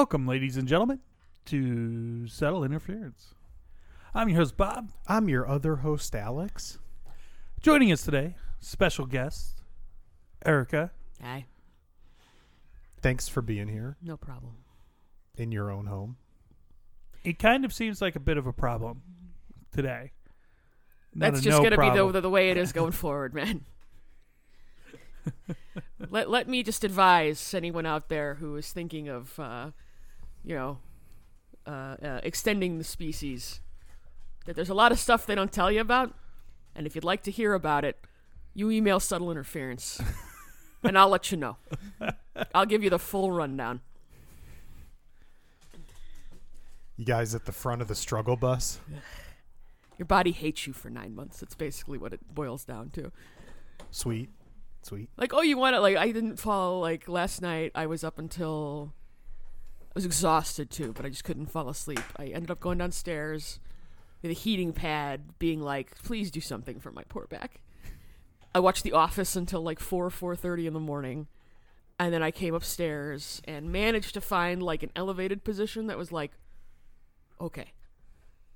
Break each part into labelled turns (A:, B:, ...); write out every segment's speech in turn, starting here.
A: Welcome, ladies and gentlemen, to Subtle Interference. I'm your host, Bob.
B: I'm your other host, Alex.
A: Joining us today, special guest, Erica.
C: Aye,
B: Thanks for being here
C: no problem.
B: in your own home.
A: It kind of seems like a bit of a problem today. Not
C: That's
A: a
C: just
A: no
C: gonna be
A: problem.
C: the, the way it is going forward, man. let let me just advise anyone out there who is thinking of, uh, you know, uh, uh, extending the species that there's a lot of stuff they don't tell you about, and if you'd like to hear about it, you email subtle interference, and I'll let you know. I'll give you the full rundown.
B: You guys at the front of the struggle bus?
C: Your body hates you for nine months. That's basically what it boils down to.
B: Sweet. Sweet.
C: like oh you want it? like i didn't fall like last night i was up until was exhausted too but i just couldn't fall asleep. I ended up going downstairs with a heating pad being like please do something for my poor back. I watched the office until like 4 4.30 in the morning and then i came upstairs and managed to find like an elevated position that was like okay.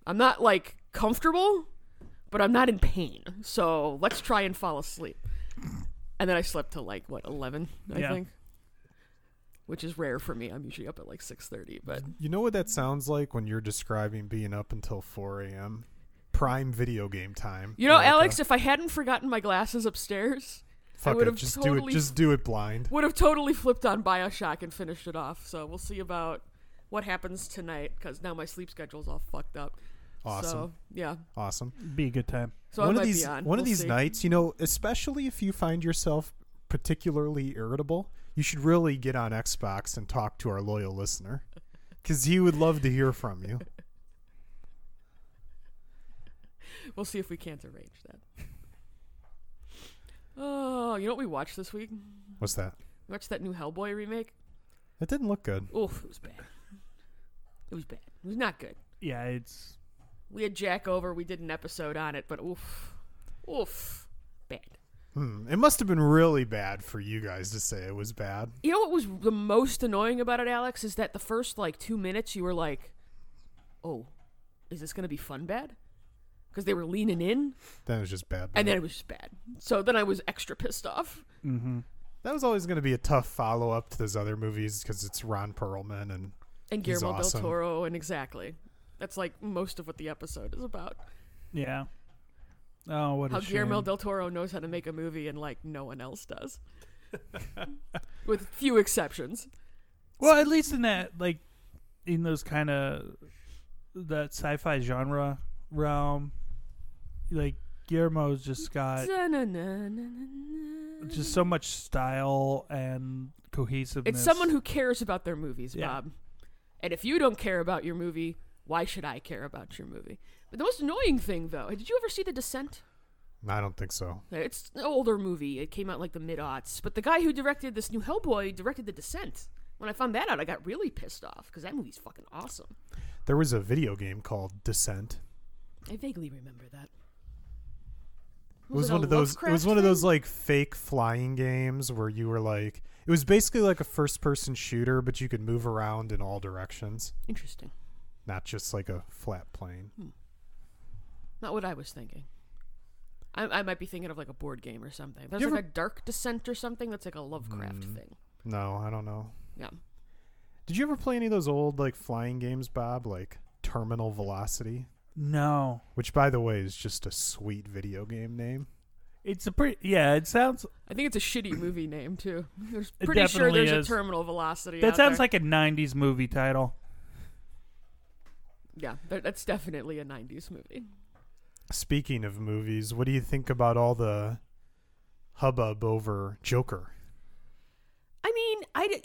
C: I'm not like comfortable but i'm not in pain so let's try and fall asleep. And then I slept till like what eleven, I
A: Yeah.
C: think, which is rare for me. I'm usually up at like six thirty. But
B: You know what that sounds like when you're describing being up until 4 a.m.? Prime video game time.
C: you know,
B: Like,
C: Alex,
B: uh,
C: if I hadn't forgotten my glasses upstairs,
B: fuck
C: would've
B: it. Just do it. Just do it blind.
C: would have totally flipped on Bioshock and finished it off. So we'll see about what happens tonight because now my sleep schedule's all fucked up.
B: Awesome.
C: So yeah.
B: Awesome.
A: Be a good time.
C: So I
B: one
C: might
B: of these
C: be on.
B: one of
C: We'll
B: these
C: see.
B: nights, you know, especially if you find yourself particularly irritable, you should really get on Xbox and talk to our loyal listener cuz he would love to hear from you.
C: We'll see if we can't arrange that. Oh, you know what we watched this week?
B: What's that?
C: We watched that new Hellboy remake.
B: It didn't look good.
C: Oof, it was bad. It was bad. It was not good.
A: Yeah, it's
C: We had Jack over. We did an episode on it, but oof, oof, bad.
B: Hmm. It must have been really bad for you guys to say it was bad.
C: You know what was the most annoying about it, Alex? Is that the first like two minutes you were like, "Oh, is this gonna be fun bad?" Because they were leaning in,
B: Then it was just bad.
C: and then it was just bad. So then I was extra pissed off.
A: mm-hmm.
B: that was always going to be a tough follow up to those other movies because it's Ron Perlman and
C: And
B: He's
C: Guillermo
B: awesome.
C: del Toro, and exactly, that's like most of what the episode is about.
A: yeah. Oh, what
C: How. Guillermo del Toro knows how to make a movie, and like no one else does, with few exceptions.
A: Well, at least in that, like, in those kind of that sci-fi genre realm, like Guillermo's just got just so much style and cohesiveness.
C: It's someone who cares about their movies,
A: Yeah.
C: Bob. And if you don't care about your movie, why should I care about your movie? The most annoying thing, though, did you ever see The Descent?
B: I don't think so.
C: It's an older movie. It came out like the mid aughts. But the guy who directed this new Hellboy directed The Descent. When I found that out, I got really pissed off because that movie's fucking awesome.
B: There was a video game called Descent.
C: I vaguely remember that.
B: It was
C: it
B: one of those. It was one of those like fake flying games where you were like. It was basically like a first-person shooter, but you could move around in all directions,
C: Interesting.
B: not just like a flat plane. Hmm.
C: Not what I was thinking. I, I might be thinking of like a board game or something. There's
B: You
C: like
B: ever-
C: a Dark Descent or something that's like a Lovecraft
B: Mm.
C: thing.
B: No, I don't know.
C: Yeah.
B: Did you ever play any of those old like flying games, Bob? Like Terminal Velocity,
A: no.
B: which by the way is just a sweet video game name.
A: It's a pretty yeah. It sounds
C: I think it's a shitty movie name too. There's
A: It
C: pretty sure
A: definitely
C: there's
A: is.
C: a terminal velocity.
A: that
C: out
A: sounds
C: there.
A: like a '90s movie title.
C: yeah, that, that's definitely a '90s movie.
B: Speaking of movies, what do you think about all the hubbub over Joker?
C: I mean, I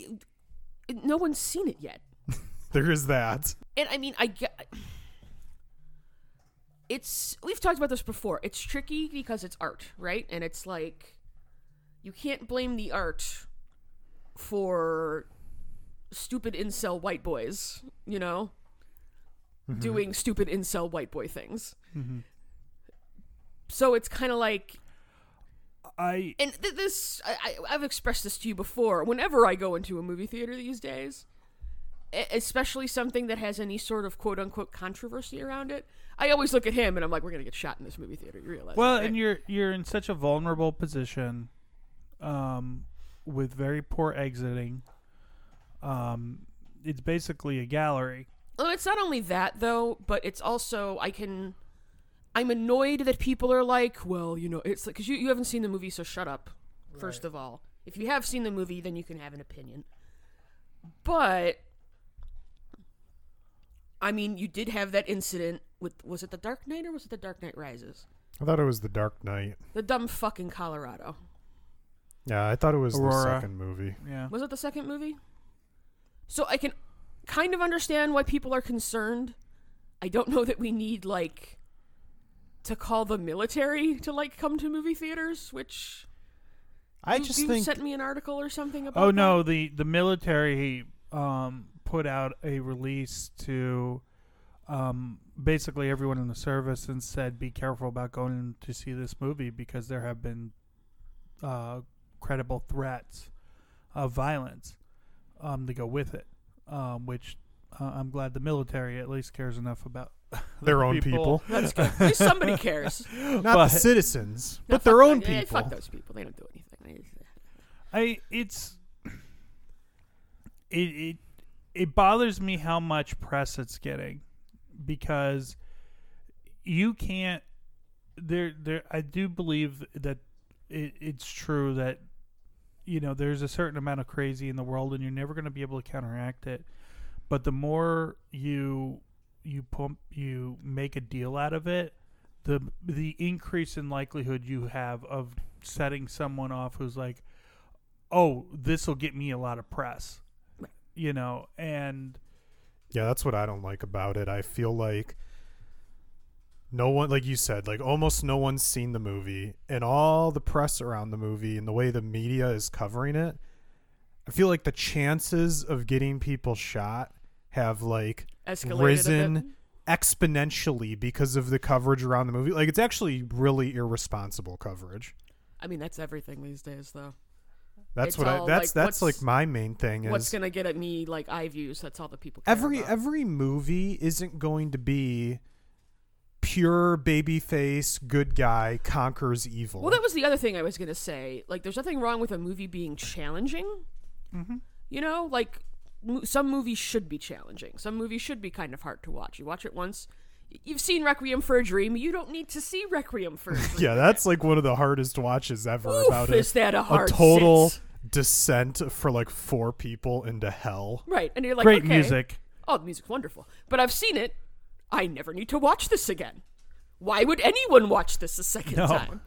C: no one's seen it yet,
B: There is that.
C: and I mean, I get. It's we've talked about this before. It's tricky because it's art, right? And it's like you can't blame the art for stupid incel white boys, you know,
B: Mm-hmm.
C: doing stupid incel white boy things.
A: Mm-hmm.
C: So it's kind of like
A: I
C: and th- this I, I've expressed this to you before. Whenever I go into a movie theater these days, especially something that has any sort of quote unquote controversy around it. I always look at him and I'm like, we're gonna get shot in this movie theater. You realize?
A: Well,
C: that, right?
A: and you're you're in such a vulnerable position, um, with very poor exiting. Um, it's basically a gallery.
C: Well, it's not only that though, but it's also I can. I'm annoyed that people are like, well, you know, it's like, because you, you haven't seen the movie, so shut up. First of all, if you have seen the movie, then you can have an opinion. But I mean, you did have that incident with was it the Dark Knight or was it the Dark Knight Rises?
B: I thought it was the Dark Knight.
C: The dumb fucking Colorado.
B: Yeah, I thought it was the second movie.
A: Yeah.
C: Was it the second movie? So I can kind of understand why people are concerned. I don't know that we need like to call the military to like come to movie theaters, which
B: I
C: you,
B: just
C: you
B: think
C: sent me an article or something about.
A: Oh no,
C: that?
A: the the military um, put out a release to um, basically everyone in the service and said, "Be careful about going to see this movie because there have been uh, credible threats of violence um, to go with it." Um, which uh, I'm glad the military at least cares enough about
B: their own people,
C: That's good. At least somebody cares.
B: not
A: But-
B: the citizens,
C: No,
B: but their own
C: that- yeah,
B: people.
C: fuck those people. They don't do anything.
A: I it's it it it bothers me how much press it's getting because you can't there there I do believe that it, it's true that you know there's a certain amount of crazy in the world and you're never going to be able to counteract it but the more you you pump you make a deal out of it the the increase in likelihood you have of setting someone off who's like oh this will get me a lot of press you know and
B: Yeah, that's what I don't like about it. I feel like no one, like you said, like almost no one's seen the movie, and all the press around the movie and the way the media is covering it. I feel like the chances of getting people shot have like
C: Escalated
B: risen exponentially because of the coverage around the movie. Like it's actually really irresponsible coverage.
C: I mean, that's everything these days, though.
B: That's
C: It's
B: what I. That's
C: like,
B: that's like my main thing is
C: What's gonna get at me like eye views? That's all the people. Care
B: every
C: about.
B: every movie isn't going to be pure babyface good guy conquers evil.
C: Well, that was the other thing I was gonna say. Like, there's nothing wrong with a movie being challenging. Mm-hmm. You know, like some movies should be challenging. Some movies should be kind of hard to watch. You watch it once. You've seen Requiem for a Dream. You don't need to see Requiem for a Dream.
B: yeah, that's like one of the hardest watches ever
C: Oof,
B: about
C: is
B: a,
C: that a
B: a total
C: sit?
B: descent for like four people into hell.
C: right? And you're like,
A: great
C: okay.
A: music
C: Oh, the music's wonderful. But I've seen it. I never need to watch this again. Why would anyone watch this a second
A: No.
C: time?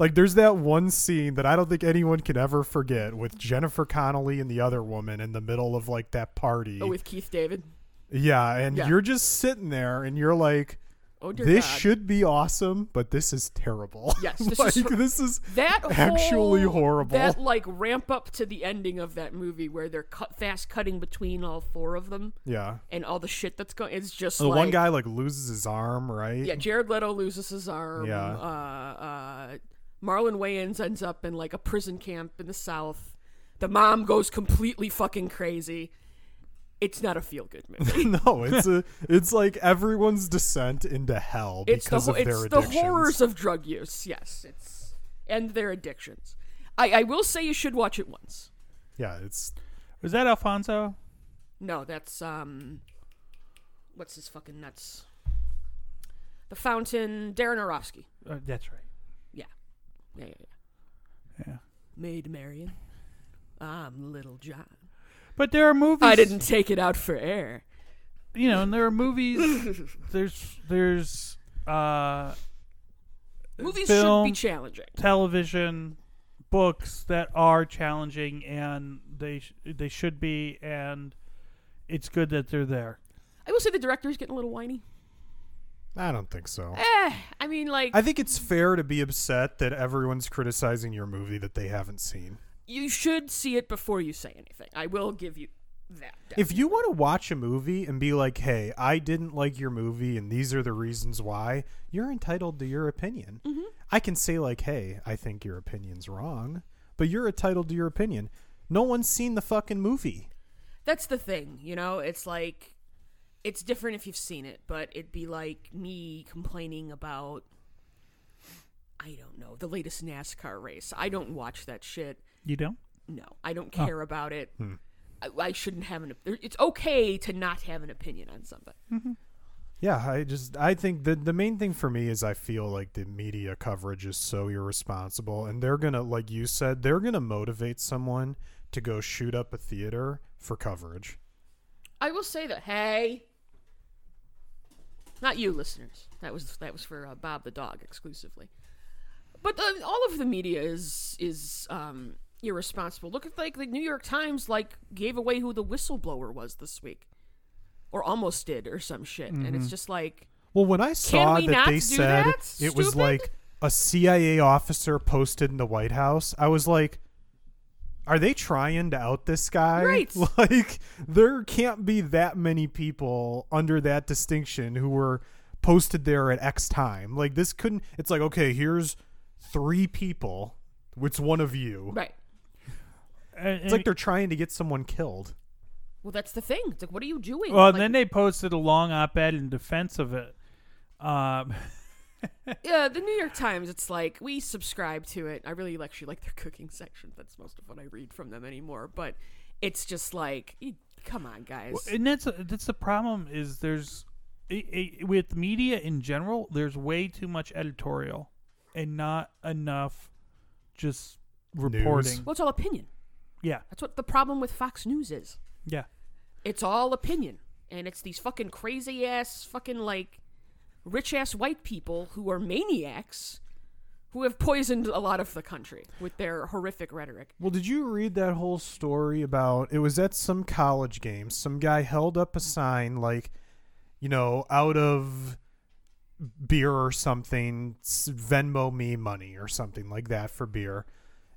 B: Like there's that one scene that I don't think anyone can ever forget with Jennifer Connelly and the other woman in the middle of like that party.
C: Oh, with Keith David.
B: yeah, and
C: Yeah.
B: you're just sitting there and you're like
C: Oh
B: this
C: God.
B: should be awesome, but this is terrible.
C: Yes, this
B: like
C: is
B: this is
C: that
B: actually
C: whole-
B: horrible.
C: That like ramp up to the ending of that movie where they're cut fast cutting between all four of them
B: yeah.
C: and all the shit that's going. It's just
B: The
C: like
B: one guy like loses his arm, right?
C: Yeah, Jared Leto loses his arm.
B: Yeah.
C: Uh, uh, Marlon Wayans ends up in like a prison camp in the South. The mom goes completely fucking crazy. It's not a feel good movie.
B: no, it's a it's like everyone's descent into hell
C: it's the
B: because
C: ho-
B: of their
C: it's the horrors of drug use. Yes, it's and their addictions. I, I will say you should watch it once.
B: yeah, it's
A: was that alfonso
C: No, that's um, what's his fucking nuts? The Fountain, Darren Aronofsky.
A: uh, that's right
C: Yeah, yeah, yeah. yeah.
A: yeah
C: Maid Marian. I'm Little John.
A: but there are movies
C: I didn't take it out for air.
A: you know and there are movies there's there's uh
C: Movies
A: film,
C: should be challenging.
A: television books that are challenging and they sh- they should be and it's good that they're there
C: I will say the director's getting a little whiny.
B: I don't think so.
C: Eh, I mean, like,
B: I think it's fair to be upset that everyone's criticizing your movie that they haven't seen.
C: you should see it before you say anything. I will give you that.
B: If you want to watch a movie and be like, "Hey, I didn't like your movie and these are the reasons why," you're entitled to your opinion.
C: Mm-hmm.
B: I can say like, "Hey, I think your opinion's wrong," but you're entitled to your opinion. No one's seen the fucking movie.
C: That's the thing, you know. It's like it's different if you've seen it, but it'd be like me complaining about I don't know the latest NASCAR race. I don't watch that shit.
A: You don't?
C: No, I don't
A: Oh.
C: care about it.
B: Hmm.
C: I, I shouldn't have an. there- It's okay to not have an opinion on something.
B: Yeah, I just I think the the main thing for me is I feel like the media coverage is so irresponsible and they're going to like you said, they're going to motivate someone to go shoot up a theater for coverage.
C: I will say that. Hey, not you, listeners. That was that was for uh, Bob the dog exclusively. But the, all of the media is is um, irresponsible. Look at like the New York Times like gave away who the whistleblower was this week, or almost did, or some shit. And it's just like
B: Well, when I saw that they said
C: that,
B: it was like a CIA officer posted in the White House, I was like are they trying to out this guy?
C: Right.
B: Like there can't be that many people under that distinction who were posted there at X time. Like this couldn't it's like okay, here's three people. It's one of you.
C: right.
B: It's like they're trying to get someone killed.
C: Well, that's the thing. It's like, what are you doing?
A: well,
C: Like,
A: then they posted a long op-ed in defense of it. Um,
C: yeah, the New York Times. It's like we subscribe to it. I really actually like their cooking section. That's most of what I read from them anymore. But it's just like, come on, guys.
A: and that's that's the problem is there's i i with media in general there's way too much editorial and not enough just reporting
C: well, it's all opinion.
A: yeah
C: That's what the problem with Fox News is.
A: yeah
C: It's all opinion, and it's these fucking crazy ass, fucking like rich ass white people who are maniacs, who have poisoned a lot of the country with their horrific rhetoric.
B: Well, did you read that whole story about it was at some college game. Some guy held up a sign like, you know, out of beer or something, Venmo me money or something like that for beer.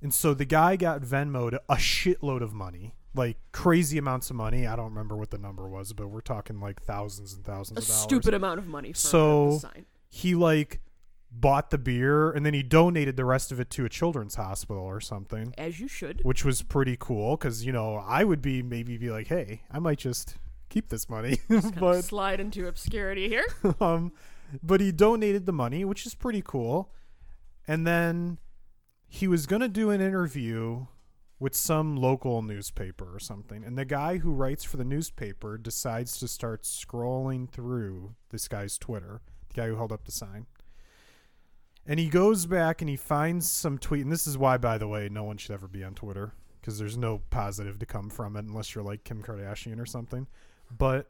B: And so the guy got Venmoed a shitload of money, like crazy amounts of money. I don't remember what the number was, but we're talking like thousands and thousands
C: A
B: of dollars.
C: stupid amount of money for
B: So- He like bought the beer and then he donated the rest of it to a children's hospital or something
C: As you should.
B: which was pretty cool because you know I would be maybe be like, hey, I might just keep this money, but
C: slide into obscurity here.
B: um, but he donated the money, which is pretty cool, and then he was gonna do an interview with some local newspaper or something, and the guy who writes for the newspaper decides to start scrolling through this guy's Twitter, the guy who held up the sign. And he goes back and he finds some tweet, and this is why, by the way, no one should ever be on Twitter because there's no positive to come from it unless you're like Kim Kardashian or something. But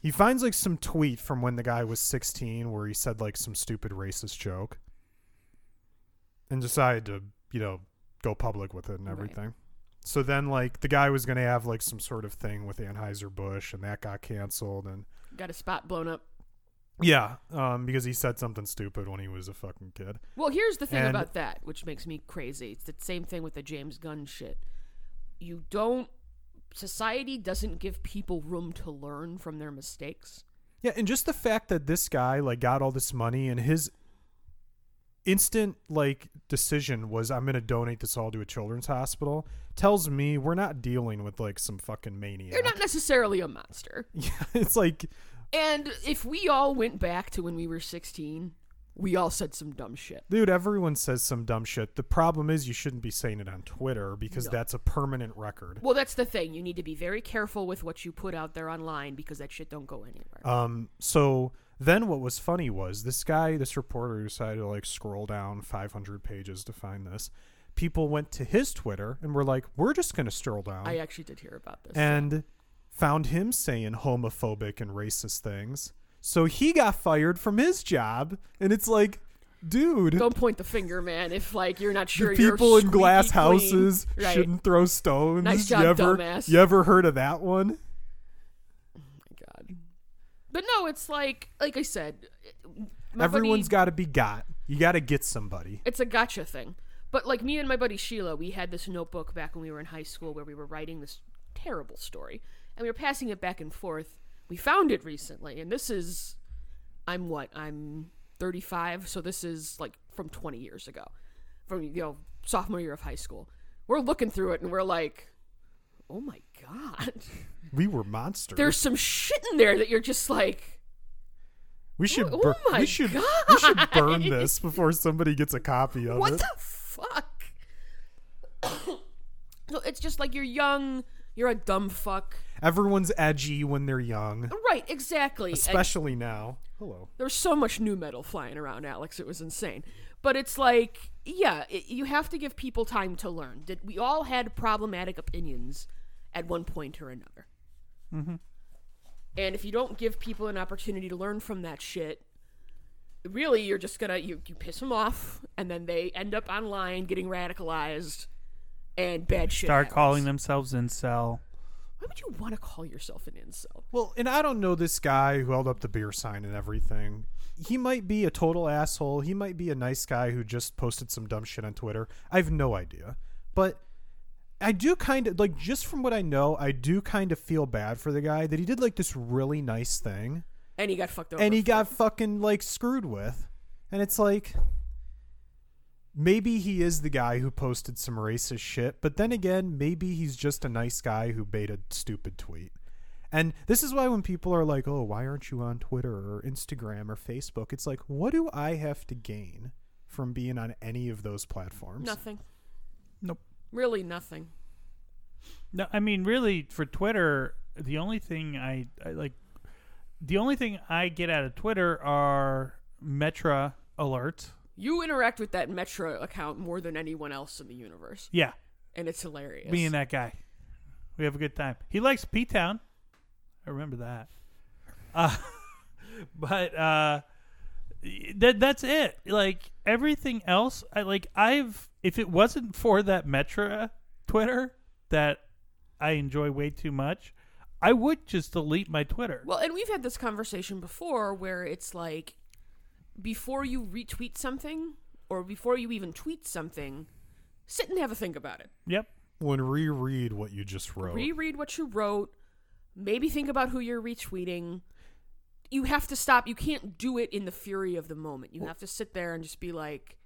B: he finds like some tweet from when the guy was 16 where he said like some stupid racist joke and decided to, you know, go public with it and
C: Right.
B: everything. So then like the guy was going to have like some sort of thing with Anheuser-Busch and that got canceled and
C: Got a spot blown up.
B: yeah, um because he said something stupid when he was a fucking kid.
C: Well, here's the thing
B: And-
C: about that, which makes me crazy. It's the same thing with the James Gunn shit. You don't. Society doesn't give people room to learn from their mistakes.
B: Yeah, and just the fact that this guy like got all this money and his instant like decision was I'm to donate this all to a children's hospital tells me we're not dealing with like some fucking maniac.
C: You're not necessarily a monster.
B: Yeah, it's like
C: And if we all went back to when we were 16, we all said some dumb shit.
B: dude, everyone says some dumb shit. The problem is you shouldn't be saying it on Twitter because
C: No.
B: that's a permanent record.
C: Well, that's the thing. You need to be very careful with what you put out there online because that shit don't go anywhere.
B: Um, so then what was funny was this guy, this reporter decided to like scroll down 500 pages to find this. People went to his Twitter and were like, we're just going to scroll down.
C: I actually did hear about this.
B: and found him saying homophobic and racist things. So he got fired from his job. And it's like, dude,
C: don't point the finger, man. If like you're not sure,
B: people in glass
C: clean.
B: houses
C: Right.
B: shouldn't throw stones.
C: Nice job,
B: you ever,
C: dumbass.
B: You ever heard of that one?
C: But no, it's like like I said, my
B: Everyone's
C: buddy-
B: got to be got. You got to get somebody.
C: it's a gotcha thing. But like me and my buddy Sheila, we had this notebook back when we were in high school where we were writing this terrible story, and we were passing it back and forth. We found it recently, and this is, I'm what I'm 35, so this is like from 20 years ago, from you know sophomore year of high school. We're looking through it and we're like, oh my god,
B: We were monsters.
C: there's some shit in there that you're just like,
B: we should
C: oh
B: bur- oh
C: my
B: we should we should burn this before somebody gets a copy of
C: what
B: it.
C: What the fuck? so it's just like you're young, you're a dumb fuck.
B: Everyone's edgy when they're young,
C: Right, exactly. And
B: especially now. Hello.
C: there's so much new metal flying around, Alex. It was insane. But it's like, yeah, it, you have to give people time to learn. Did we all had problematic opinions at one point or another?
A: Mm-hmm.
C: And if you don't give people an opportunity to learn from that shit, really you're just gonna you, you piss them off, and then they end up online getting radicalized, and bad shit.
A: Start
C: happens.
A: calling themselves incel.
C: Why would you want to call yourself an incel?
B: Well, and I don't know this guy who held up the beer sign and everything. He might be a total asshole. He might be a nice guy who just posted some dumb shit on Twitter. I have no idea. But I do kind of like just from what I know, I do kind of feel bad for the guy that he did like this really nice thing
C: And he got fucked over.
B: and he got
C: it.
B: fucking like screwed with. And it's like maybe he is the guy who posted some racist shit, but then again, maybe he's just a nice guy who made a stupid tweet. And this is why when people are like, "Oh, why aren't you on Twitter or Instagram or Facebook?" It's like, "What do I have to gain from being on any of those platforms?"
C: nothing.
A: Nope.
C: Really nothing.
A: No, I mean, really, for Twitter, the only thing I, I like, the only thing I get out of Twitter are Metra alerts.
C: You interact with that Metra account more than anyone else in the universe,
A: Yeah,
C: and it's hilarious.
A: me and that guy, we have a good time. He likes P Town. I remember that. Uh, but uh, that that's it. Like everything else, I like. I've if it wasn't for that Metra Twitter that I enjoy way too much, I would just delete my Twitter.
C: Well, and we've had this conversation before where it's like before you retweet something or before you even tweet something, sit and have a think about it.
A: Yep.
B: When reread what you just wrote.
C: Reread what you wrote, maybe think about who you're retweeting. You have to stop. You can't do it in the fury of the moment. You have to sit there and just be like,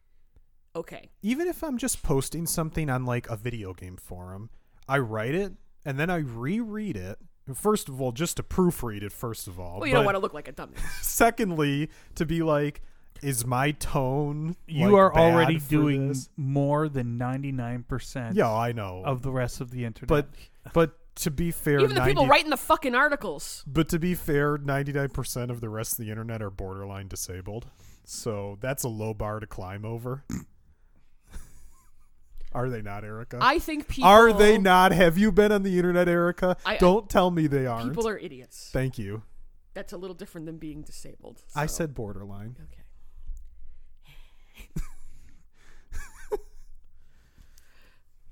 C: okay.
B: even if I'm just posting something on like a video game forum, I write it and then I reread it. First of all, just to proofread it. First of all,
C: Well, you don't
B: But
C: want to look like a dummy.
B: Secondly, to be like, is my tone?
A: You
B: like,
A: are
B: bad
A: already
B: for
A: doing
B: this?
A: more than 99%
B: Yeah, I know.
A: of the rest of the internet.
B: but but to be fair,
C: Even the
B: 90
C: people writing the fucking articles.
B: But to be fair, ninety nine percent of the rest of the internet are borderline disabled. So that's a low bar to climb over. are they not, Erica?
C: I think people
B: Are they not? Have you been on the internet, Erica?
C: I-
B: Don't tell me they aren't.
C: People are idiots.
B: Thank you.
C: That's a little different than being disabled.
B: I said borderline.
C: Okay.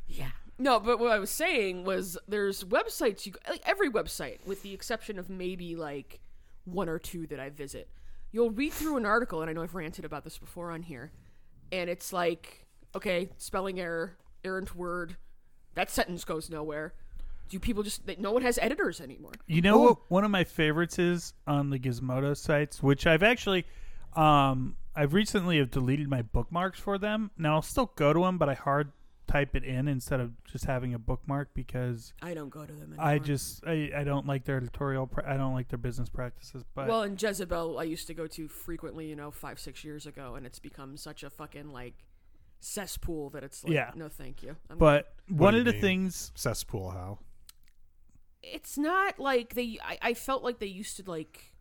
C: yeah. No, but what I was saying was there's websites you like every website with the exception of maybe like one or two that I visit. You'll read through an article and I know I've ranted about this before on here and it's like okay, spelling error, errant word, that sentence goes nowhere. Do people just they, no one has editors anymore?
A: You know
B: Oh.
A: what one of my favorites is on the Gizmodo sites, which I've actually um I've recently have deleted my bookmarks for them. Now I'll still go to them, but I hard type it in instead of just having a bookmark because
C: I don't go to them anymore.
A: I just I, I don't like their editorial pra- I don't like their business practices. But
C: well, and Jezebel, I used to go to frequently, you know, five, six years ago, and it's become such a fucking like cesspool that it's like,
A: Yeah.
C: no, thank you. I'm
A: but one of the
B: mean?
A: things
B: Cesspool how?
C: it's not like they. I, I felt like they used to like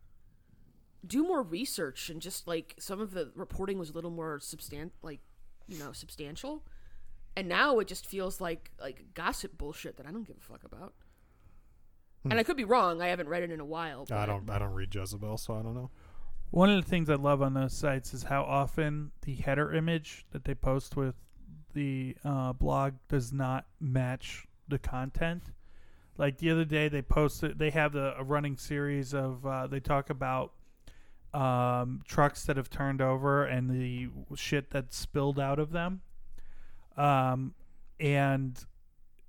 C: do more research and just like some of the reporting was a little more substan like you know substantial, and now it just feels like like gossip bullshit that I don't give a fuck about. And I could be wrong. I haven't read it in a while.
B: I don't I don't read Jezebel, so I don't know.
A: One of the things I love on those sites is how often the header image that they post with the uh, blog does not match the content. Like the other day, they posted, they have a, a running series of, uh, they talk about um, trucks that have turned over and the shit that spilled out of them. Um, and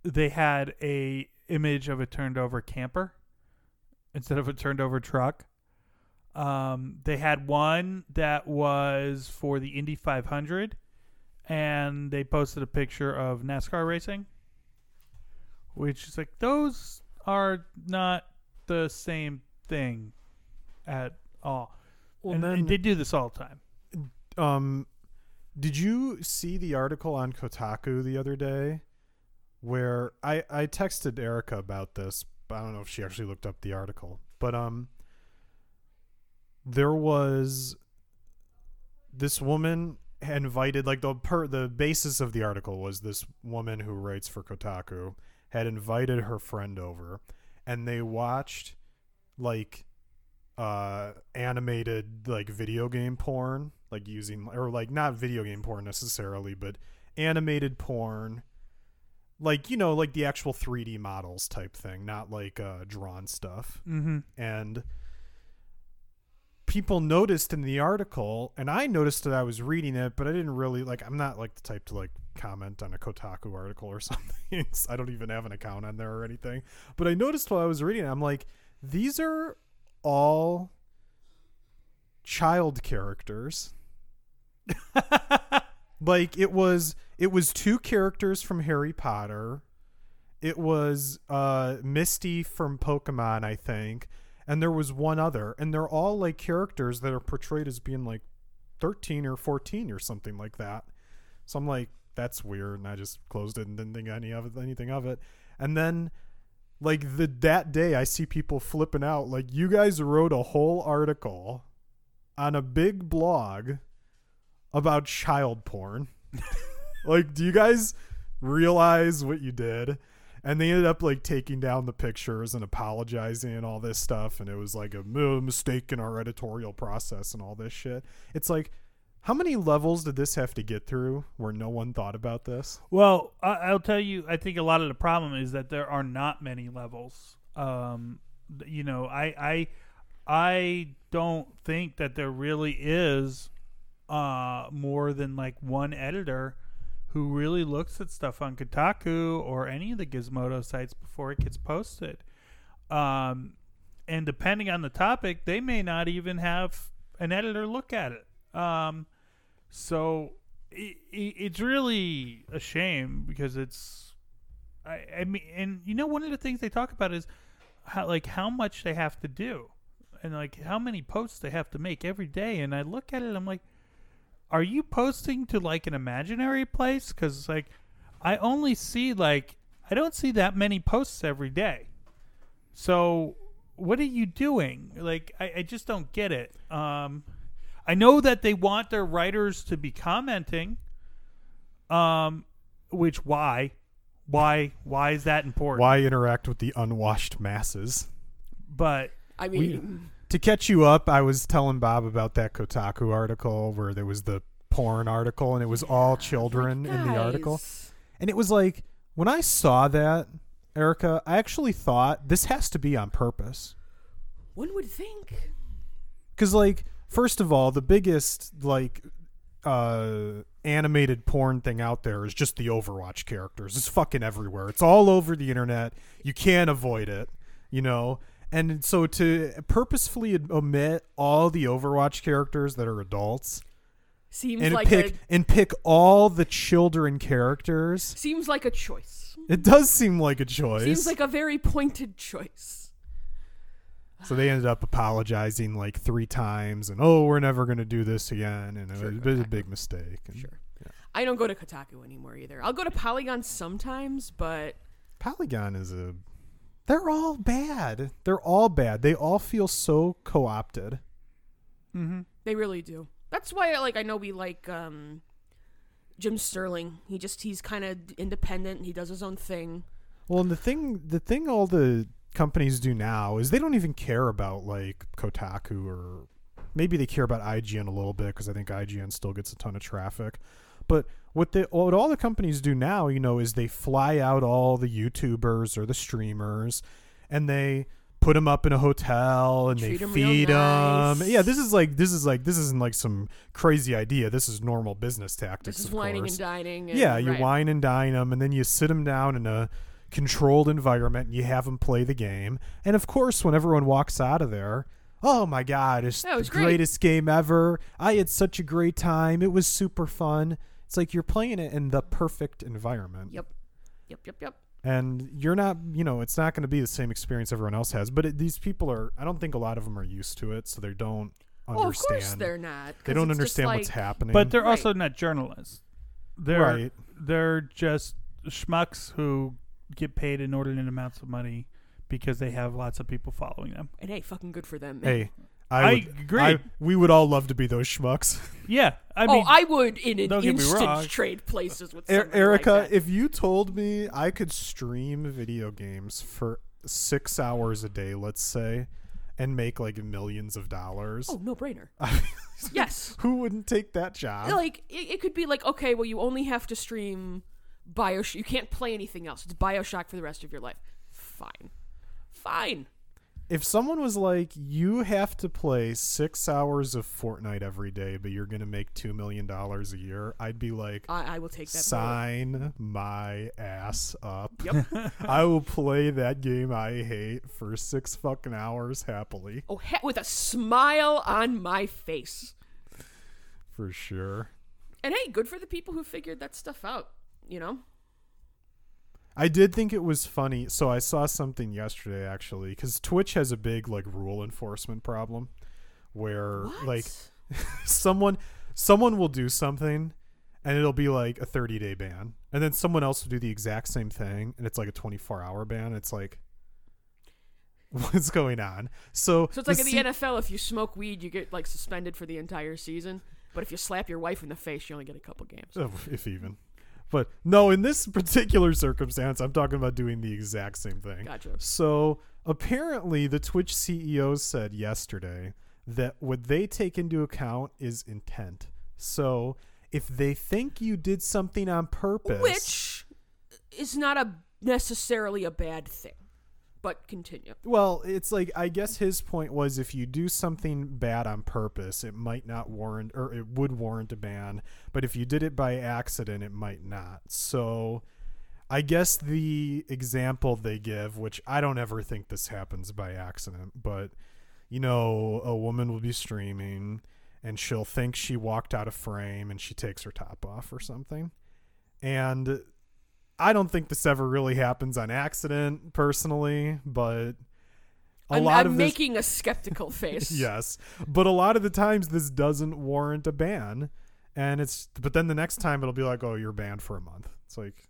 A: they had a image of a turned over camper instead of a turned over truck. Um, they had one that was for the Indy 500, and they posted a picture of NASCAR racing. which is like those are not the same thing at all.
B: Well,
A: and,
B: then
A: and they do this all the time.
B: um did you see the article on Kotaku the other day where I I texted Erica about this, but I don't know if she actually looked up the article. But um there was this woman invited like the per the basis of the article was this woman who writes for Kotaku had invited her friend over and they watched like uh animated like video game porn like using or like not video game porn necessarily but animated porn. Like you know like the actual 3D models type thing not like uh drawn stuff.
A: Mm-hmm.
B: and people noticed in the article and i noticed that i was reading it but i didn't really like i'm not like the type to like comment on a kotaku article or something. I don't even have an account on there or anything. But i noticed while i was reading it i'm like these are all child characters like it was it was two characters from harry potter. It was uh misty from pokemon i think and there was one other and they're all like characters that are portrayed as being like 13 or 14 or something like that. So i'm like that's weird and i just closed it and didn't think any of it anything of it. And then like the that day i see people flipping out like you guys wrote a whole article on a big blog about child porn like do you guys realize what you did and they ended up like taking down the pictures and apologizing and all this stuff and it was like a mistake in our editorial process and all this shit it's like how many levels did this have to get through where no one thought about this
A: Well, I, I'll tell you. I think a lot of the problem is that there are not many levels. Um, you know, I, I, I don't think that there really is uh, more than like one editor who really looks at stuff on Kotaku or any of the Gizmodo sites before it gets posted. Um, and depending on the topic, they may not even have an editor look at it. Um, so it, it, it's really a shame because it's, I, I mean, and you know, one of the things they talk about is how like how much they have to do, and like how many posts they have to make every day. And I look at it, I'm like, are you posting to like an imaginary place? Because like, I only see like I don't see that many posts every day. So what are you doing? Like, I, I just don't get it. Um, I know that they want their writers to be commenting. Um, which why, why, why is that important?
B: why interact with the unwashed masses
A: But
C: I mean,
B: to catch you up i was telling bob about that kotaku article where there was the porn article and it was all children in the article And it was like when I saw that, Erica, I actually thought this has to be on purpose.
C: One would think.
B: Cuz like first of all, the biggest like uh animated porn thing out there is just the Overwatch characters. It's fucking everywhere. It's all over the internet. You can't avoid it, you know. And so to purposefully omit all the Overwatch characters that are adults
C: Seems
B: and
C: like
B: pick
C: a
B: and pick all the children characters,
C: seems like a choice.
B: it does seem like a choice.
C: Seems like a very pointed choice.
B: So they ended up apologizing like three times, and oh, we're never going to do this again, and
C: Sure,
B: it was a big mistake. And
C: Sure. I don't go to Kotaku anymore either. I'll go to Polygon sometimes, but
B: Polygon is a. They're all bad. They're all bad. They all feel so co-opted.
A: mm-hmm.
C: they really do. That's why, like, I know we like um, Jim Sterling. He just he's kind of independent. He does his own thing.
B: Well, and the thing, the thing, all the companies do now is they don't even care about like Kotaku or maybe they care about IGN a little bit because I think IGN still gets a ton of traffic. But what they, what all the companies do now, you know, is they fly out all the YouTubers or the streamers, and they put them up in a hotel and
C: Treat
B: they
C: 'em real
B: feed them.
C: nice.
B: Yeah, this is like this is like this isn't like some crazy idea. This is normal business tactics.
C: This is
B: of
C: whining
B: course.
C: and dining. And,
B: Yeah, you
C: right.
B: wine and dine them, and then you sit them down in a controlled environment, and you have them play the game. And of course, when everyone walks out of there, oh my god, it's the
C: great.
B: greatest game ever! I had such a great time. It was super fun. It's like you're playing it in the perfect environment.
C: Yep. Yep. Yep. Yep.
B: and you're not you know it's not going to be the same experience everyone else has but it, these people are i don't think a lot of them are used to it so they don't
C: Oh, of
B: understand
C: course they're not.
B: They don't
C: it's just
B: understand what's happening
A: But they're
C: Right.
A: also not journalists. They're
B: right
A: they're just schmucks who get paid inordinate amounts of money because they have lots of people following them.
C: And hey, fucking good for them.
B: hey
A: I
B: I, would,
A: agree.
B: I- we would all love to be those schmucks.
A: Yeah, I mean,
C: oh,
A: mean,
C: I would in an
A: don't get me wrong.
C: instant trade places with somebody
B: Erica,
C: like that.
B: if you told me I could stream video games for six hours a day, let's say, and make like millions of dollars,
C: oh, no brainer. yes.
B: who wouldn't take that job?
C: Like it, it could be like, okay, well, you only have to stream Bioshock. You can't play anything else. It's Bioshock for the rest of your life. Fine, fine.
B: If someone was like, you have to play six hours of Fortnite every day, but you're gonna make two million dollars a year, I'd be like,
C: I, I will take that.
B: sign my ass up.
C: Yep.
B: I will play that game I hate for six fucking hours happily,
C: Oh, he- with a smile on my face.
B: for sure.
C: And hey, good for the people who figured that stuff out. You know.
B: I did think it was funny. So I saw something yesterday actually, because Twitch has a big like rule enforcement problem, where
C: What?
B: like someone someone will do something, and it'll be like a 30 day ban, and then someone else will do the exact same thing, and it's like a 24 hour ban. It's like, what's going on? So
C: So it's like in the NFL, if you smoke weed, you get like suspended for the entire season. But if you slap your wife in the face, you only get a couple games.
B: Oh, if even. But no, in this particular circumstance, I'm talking about doing the exact same thing.
C: Gotcha.
B: So apparently, the Twitch CEO said yesterday that what they take into account is intent. So if they think you did something on purpose,
C: Which is not a necessarily a bad thing. But continue.
B: well, it's like I guess his point was if you do something bad on purpose, it might not warrant or it would warrant a ban, but if you did it by accident, it might not. So I guess the example they give, which I don't ever think this happens by accident, but you know, a woman will be streaming and she'll think she walked out of frame and she takes her top off or something. And I don't think this ever really happens on accident personally, but a
C: I'm,
B: lot
C: I'm
B: of this
C: making a skeptical face.
B: yes but a lot of the times this doesn't warrant a ban and it's but then the next time it'll be like oh you're banned for a month it's like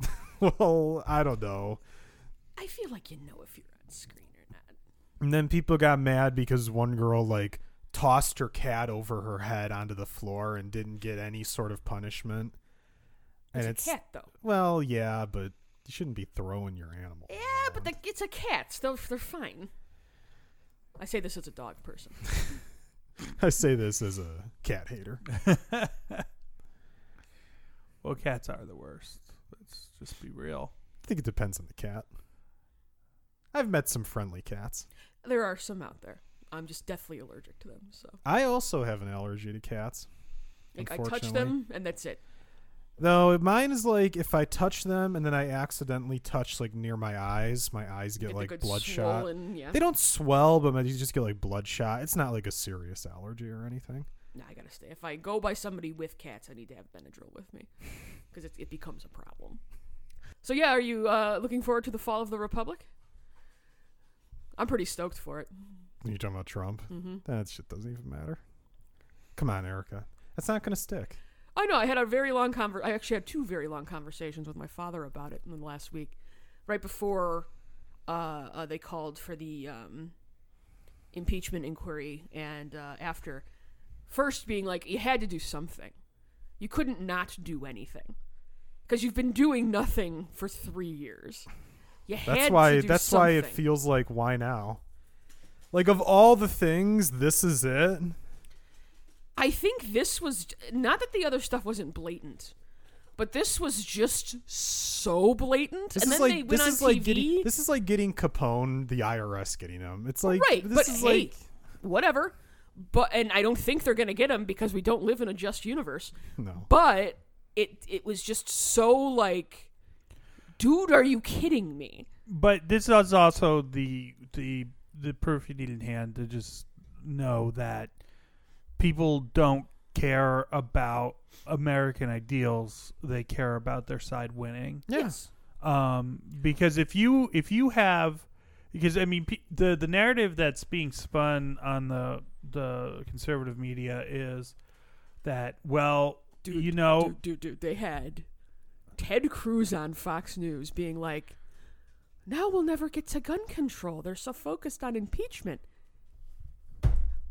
B: well i don't know
C: I feel like you know if you're on screen or not.
B: and then people got mad because one girl like tossed her cat over her head onto the floor and didn't get any sort of punishment and
C: It's,
B: it's
C: a cat, though.
B: well yeah but you shouldn't be throwing your animal
C: Yeah, but the, it's a cat. They're, they're fine. I say this as a dog person.
B: i say this as a cat hater
A: well, cats are the worst. Let's just be real.
B: i think it depends on the cat i've met some friendly cats
C: There are some out there. I'm just deathly allergic to them. So
B: I also have an allergy to cats.
C: like, I touch them, and that's it.
B: Though mine is like if I touch them and then I accidentally touch like near my eyes, my eyes get
C: Get
B: like bloodshot.
C: swollen- Yeah.
B: They don't swell, but you just get like bloodshot. It's not like a serious allergy or anything.
C: Nah, I gotta stay. If I go by somebody with cats, I need to have Benadryl with me because it, it becomes a problem. So yeah, are you uh, looking forward to the fall of the republic? I'm pretty stoked for it.
B: You talking about Trump?
C: hmm
B: That shit doesn't even matter. Come on, Erica. That's not gonna stick.
C: I know. I had a very long conver. I actually had two very long conversations with my father about it in the last week, right before uh, uh, they called for the um, impeachment inquiry, and uh, after. First, being like, you had to do something. You couldn't not do anything because you've been doing nothing for three years. You
B: That's
C: had
B: why.
C: to do
B: That's why it feels like why now. Like of all the things, this is it.
C: I think this was not that the other stuff wasn't blatant, but this was just so blatant.
B: This
C: and
B: is
C: then
B: like
C: they went
B: this
C: on
B: is
C: TV.
B: like getting this is like getting Capone, the IRS getting him. It's like
C: right,
B: this
C: but
B: is
C: hey,
B: like
C: whatever. But and I don't think they're gonna get him because we don't live in a just universe.
B: no.
C: But it it was just so like, dude, are you kidding me?
A: But this is also the the the proof you need in hand to just know that people don't care about American ideals; they care about their side winning.
C: Yes.
A: um, because if you if you have because I mean pe- the the narrative that's being spun on the the conservative media is that well
C: Dude,
A: you know
C: dude, dude, dude, they had Ted Cruz on Fox News being like, "Now we'll never get to gun control. They're so focused on impeachment."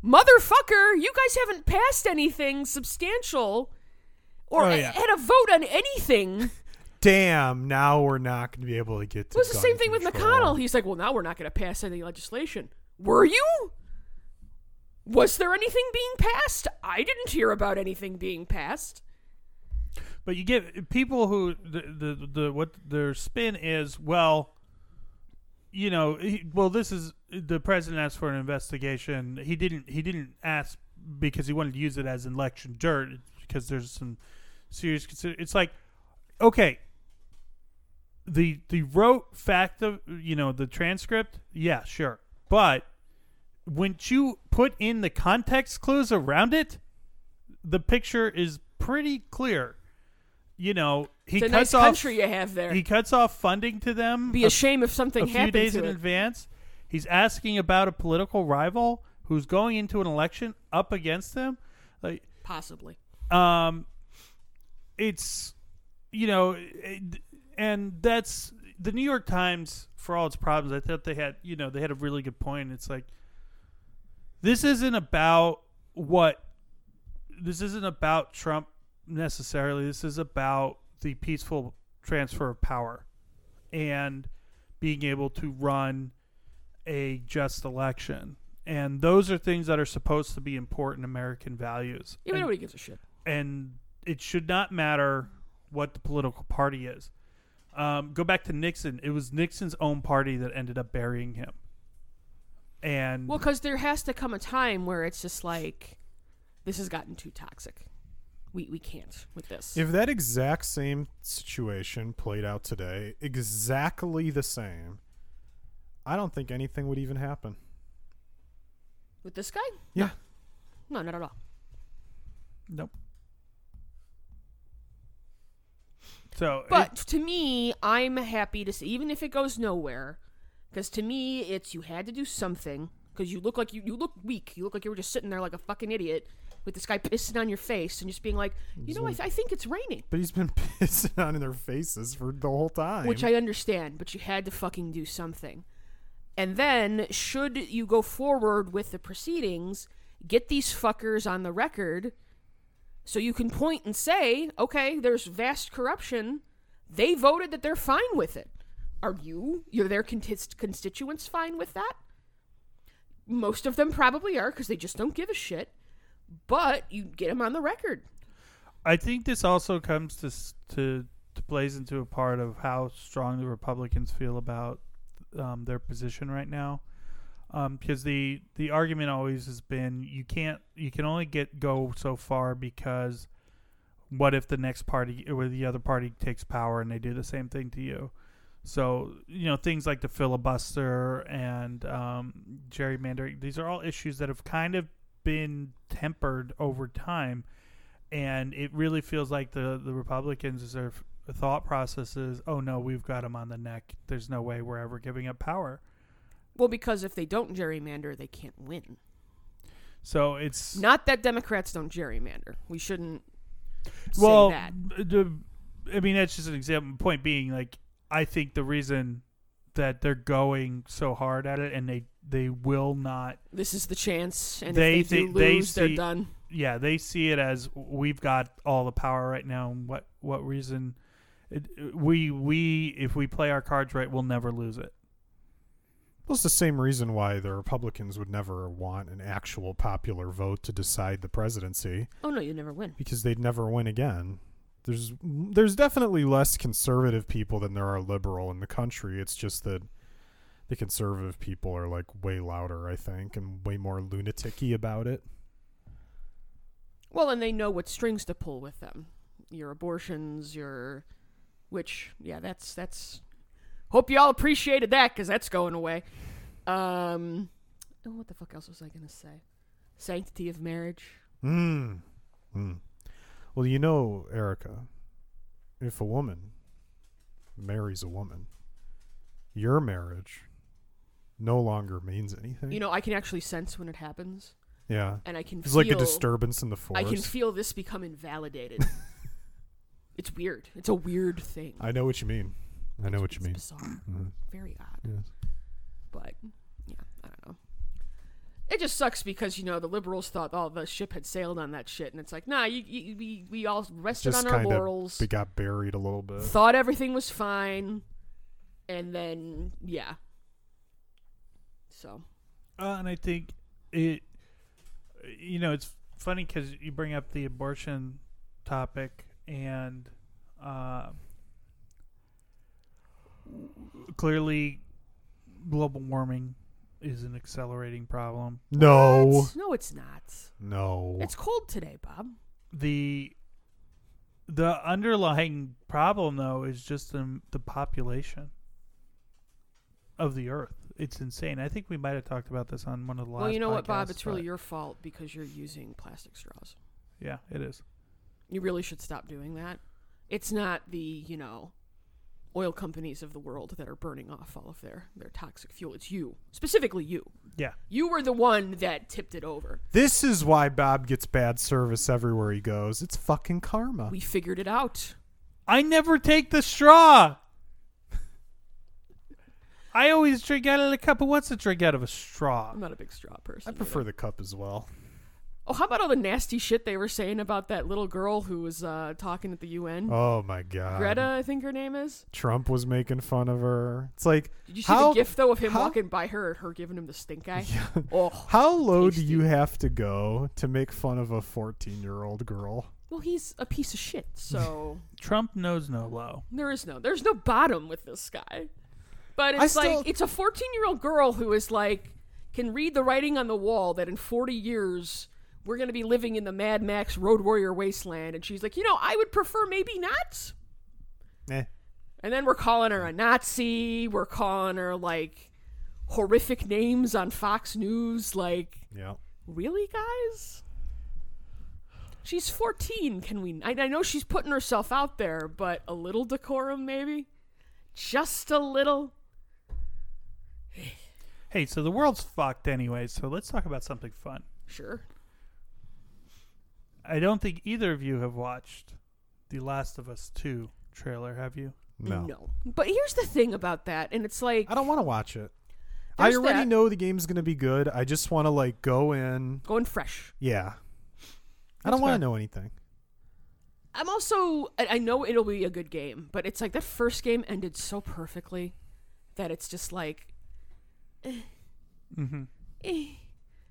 C: Motherfucker, you guys haven't passed anything substantial or
A: Oh,
C: a-
A: yeah.
C: had a vote on anything.
B: Damn, now we're not going to be able to get to
C: It was the same thing with. McConnell. He's like, well, now we're not going to pass any legislation. Were you? Was there anything being passed? I didn't hear about anything being passed.
A: But you get people who the the, the what their spin is. Well, you know, he, well, this is the president asked for an investigation. He didn't. He didn't ask because he wanted to use it as election dirt. Because there's some serious. Consider- it's like, okay, the the rote fact of you know the transcript. Yeah, sure, but when you put in the context clues around it, the picture is pretty clear. You know, he
C: It's a
A: cuts
C: nice
A: off
C: country you have there.
A: he cuts off funding to them.
C: Be
A: a
C: a shame if something
A: a few
C: happened
A: days
C: to
A: in
C: it.
A: advance. He's asking about a political rival who's going into an election up against him. Like,
C: Possibly.
A: um, it's you know, it- and that's the New York Times for all its problems. I thought they had you know they had a really good point. It's like this isn't about what this isn't about Trump necessarily. This is about the peaceful transfer of power and being able to run a just election. And those are things that are supposed to be important American values.
C: Even
A: And-
C: nobody gives a shit.
A: and it should not matter what the political party is. Um, go back to Nixon. It was Nixon's own party that ended up burying him. And
C: Well, because there has to come a time where it's just like, this has gotten too toxic. We we can't with this.
B: If that exact same situation played out today, exactly the same, I don't think anything would even happen.
C: with this guy?
B: Yeah.
C: No, not at all.
A: nope. So,
C: But to me, I'm happy to see, even if it goes nowhere, because to me, it's you had to do something. Because you look like you, you look weak. You look like you were just sitting there like a fucking idiot with this guy pissing on your face and just being like, you know, I, th- I think it's raining.
B: But he's been pissing on in their faces for the whole time.
C: Which I understand, but you had to fucking do something. And then, should you go forward with the proceedings, get these fuckers on the record so you can point and say, okay, there's vast corruption. They voted that they're fine with it. Are you, you're their constituents fine with that? Most of them probably are because they just don't give a shit. But you get them on the record.
A: I think this also comes to to to plays into a part of how strong the Republicans feel about um, their position right now. Because the the argument always has been you can't you can only get go so far because what if the next party or the other party takes power and they do the same thing to you? So you know things like the filibuster and um, gerrymandering; these are all issues that have kind of been tempered over time, and it really feels like the the Republicans their thought process is, "Oh no, we've got them on the neck. There's no way we're ever giving up power."
C: Well, because if they don't gerrymander, they can't win.
A: So it's
C: Not that Democrats don't gerrymander. We shouldn't
A: well, I mean that's just an example. Point being, like I think the reason that they're going so hard at it and they they will not
C: This is the chance, and
A: They
C: if they do
A: thi- they
C: lose, they're done.
A: yeah, they see it as we've got all the power right now. And what what reason? It, we we if we play our cards right, we'll never lose it.
B: Well, it's the same reason why the Republicans would never want an actual popular vote to decide the presidency
C: Oh no, you never win.
B: because they'd never win again. There's there's definitely less conservative people than there are liberal in the country. It's just that the conservative people are like way louder, I think, and way more lunaticy about it.
C: Well, and they know what strings to pull with them. Your abortions, your, which yeah, that's that's. Hope you all appreciated that because that's going away. Um, oh, what the fuck else was I gonna say? Sanctity of marriage.
B: Mm. Mm. Well, you know, Erica, if a woman marries a woman, your marriage no longer means anything.
C: You know, I can actually sense when it happens,
B: yeah.
C: and I can
B: It's
C: feel
B: like a disturbance in the force.
C: I can feel this become invalidated. it's weird. It's a weird thing.
B: I know what you mean. I know what you
C: it's
B: mean.
C: bizarre.
B: Mhm.
C: Very odd.
B: Yes.
C: But yeah, I don't know. It just sucks because you know the liberals thought all the ship had sailed on that shit, and it's like, nah, you, you, we we all rested
B: Just
C: on our
B: kind of
C: laurels,
B: It got buried a little bit.
C: thought everything was fine, and then yeah. So
A: Uh, and I think it, you know, it's funny because you bring up the abortion topic, and uh, clearly, global warming is an accelerating problem.
B: No.
C: What? no, it's not.
B: No.
C: It's cold today, Bob.
A: the The underlying problem, though, is just the the population of the Earth. It's insane. I think we might have talked about this on one of the last.
C: well, you know what, Bob? It's really your fault because you're using plastic straws.
A: yeah, it is.
C: You really should stop doing that. It's not the, you know, oil companies of the world that are burning off all of their, their toxic fuel. It's you. Specifically you.
A: Yeah.
C: You were the one that tipped it over.
B: This is why Bob gets bad service everywhere he goes. It's fucking karma.
C: We figured it out.
A: I never take the straw. I always drink out of the cup. But what's to drink out of a straw?
C: I'm not a big straw person.
B: I prefer
C: either.
B: the cup as well.
C: Oh, how about all the nasty shit they were saying about that little girl who was uh, talking at the UN?
B: Oh my god.
C: Greta, I think her name is.
B: Trump was making fun of her. It's like
C: Did you see
B: How-
C: the gif though of him
B: how-
C: walking by her and her giving him the stink eye? Oh,
B: how low do you have to go to make fun of a 14-year-old girl?
C: well, he's a piece of shit. So
A: Trump knows no low.
C: there is no, there's no bottom with this guy. But
B: I
C: it's like
B: still-
C: it's a 14 year old girl who is like can read the writing on the wall that in 40 years we're gonna be living in the Mad Max Road Warrior wasteland, and she's like, you know, I would prefer maybe not.
B: Eh.
C: And then we're calling her a Nazi. We're calling her like horrific names on Fox News. Like,
B: Yeah.
C: really, guys? She's 14. Can we? I, I know she's putting herself out there, but a little decorum, maybe? Just a little?
A: Hey, so the world's fucked anyway. So let's talk about something fun.
C: Sure.
A: I don't think either of you have watched the Last of Us Two trailer. Have you?
B: No. No.
C: But here's the thing about that, and it's like
B: I don't want to watch it. I already
C: that.
B: know the game's going to be good. I just want to like go in.
C: going fresh.
B: Yeah. I don't want to know anything.
C: I'm also I, I know it'll be a good game, but it's like that first game ended so perfectly that it's just like
A: Mm-hmm.
C: eh.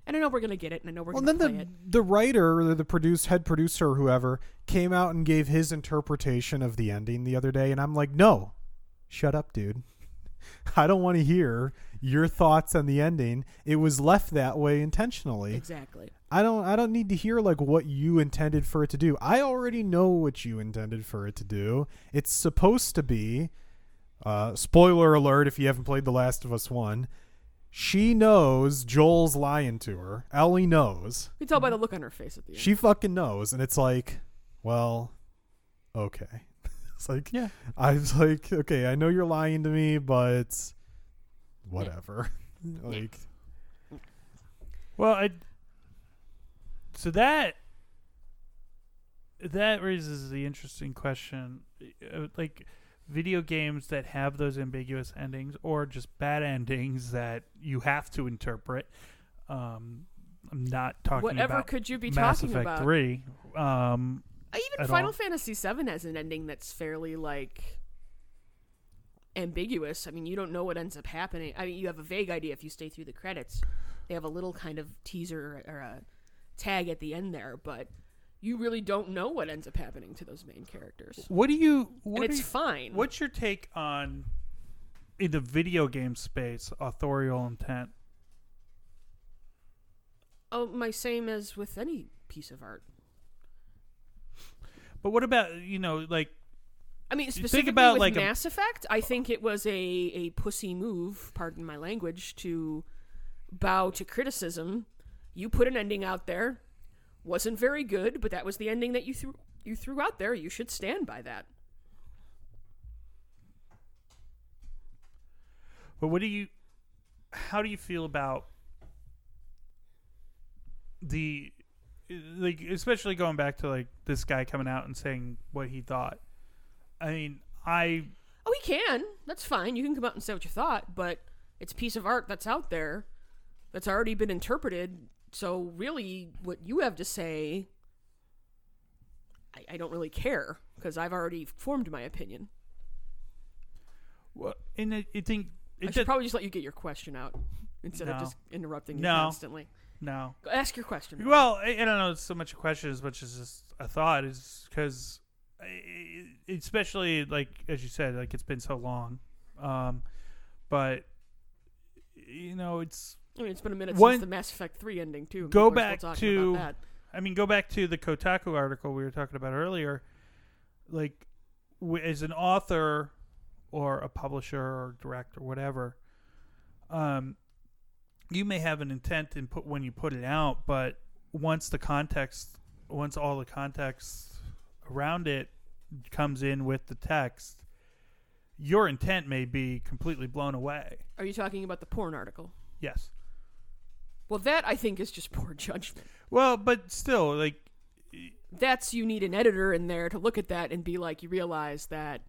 C: And I know we're gonna get it, and I know we're
B: Well,
C: gonna
B: then
C: play
B: the
C: it.
B: the writer, or the produce head producer, or whoever came out and gave his interpretation of the ending the other day, and I'm like, no, shut up, dude. I don't want to hear your thoughts on the ending. It was left that way intentionally.
C: Exactly.
B: I don't I don't need to hear like what you intended for it to do. I already know what you intended for it to do. It's supposed to be uh spoiler alert if you haven't played The Last of Us 1. She knows Joel's lying to her. Ellie knows.
C: You can tell by the look on her face at the end.
B: She fucking knows and it's like, well, okay. it's like
A: Yeah.
B: I was like, okay, I know you're lying to me, but whatever. like
A: Well, I. So that that raises the interesting question, uh, like video games that have those ambiguous endings or just bad endings that you have to interpret. Um, I'm not talking
C: Whatever
A: about
C: could you be
A: Mass
C: talking
A: Effect
C: about?
A: Three. Um,
C: Even Final
A: all.
C: Fantasy VII has an ending that's fairly like ambiguous. I mean, you don't know what ends up happening. I mean, you have a vague idea if you stay through the credits. They have a little kind of teaser or a tag at the end there, but you really don't know what ends up happening to those main characters.
A: what do you? What
C: and it's
A: you-
C: fine.
A: What's your take on in the video game space authorial intent?
C: Oh, my same as with any piece of art.
A: But what about you know like
C: I mean,
A: think
C: specifically
A: about,
C: with
A: like, a-
C: Mass Effect, I think it was a, a pussy move, pardon my language, to bow to criticism. You put an ending out there, wasn't very good, but that was the ending that you threw you threw out there. You should stand by that.
A: But what do you? How do you feel about the like, especially going back to like this guy coming out and saying what he thought? I mean, I
C: Oh, he can. That's fine. You can come out and say what you thought, but it's a piece of art that's out there that's already been interpreted. So really, what you have to say, I, I don't really care because I've already formed my opinion.
A: well, and I, I think
C: I should
A: does,
C: probably just let you get your question out instead of just interrupting you
A: No.
C: constantly.
A: no.
C: Go ask your question.
A: Well, I, I don't know. It's so much a question as much as just a thought. Is because, especially like as you said, like it's been so long. Um, but you know, it's.
C: I mean, it's been a minute
A: One-
C: since the Mass Effect 3 ending, too.
A: Go back to-
C: that.
A: I mean, go back to the Kotaku article we were talking about earlier. Like, w- as an author or a publisher or director, whatever, um, you may have an intent in put when you put it out, but once the context, once all the context around it comes in with the text, your intent may be completely blown away.
C: Are you talking about the porn article?
A: Yes.
C: Well, that I think is just poor judgment.
A: Well, but still, like,
C: That's you need an editor in there to look at that and be like, you realize that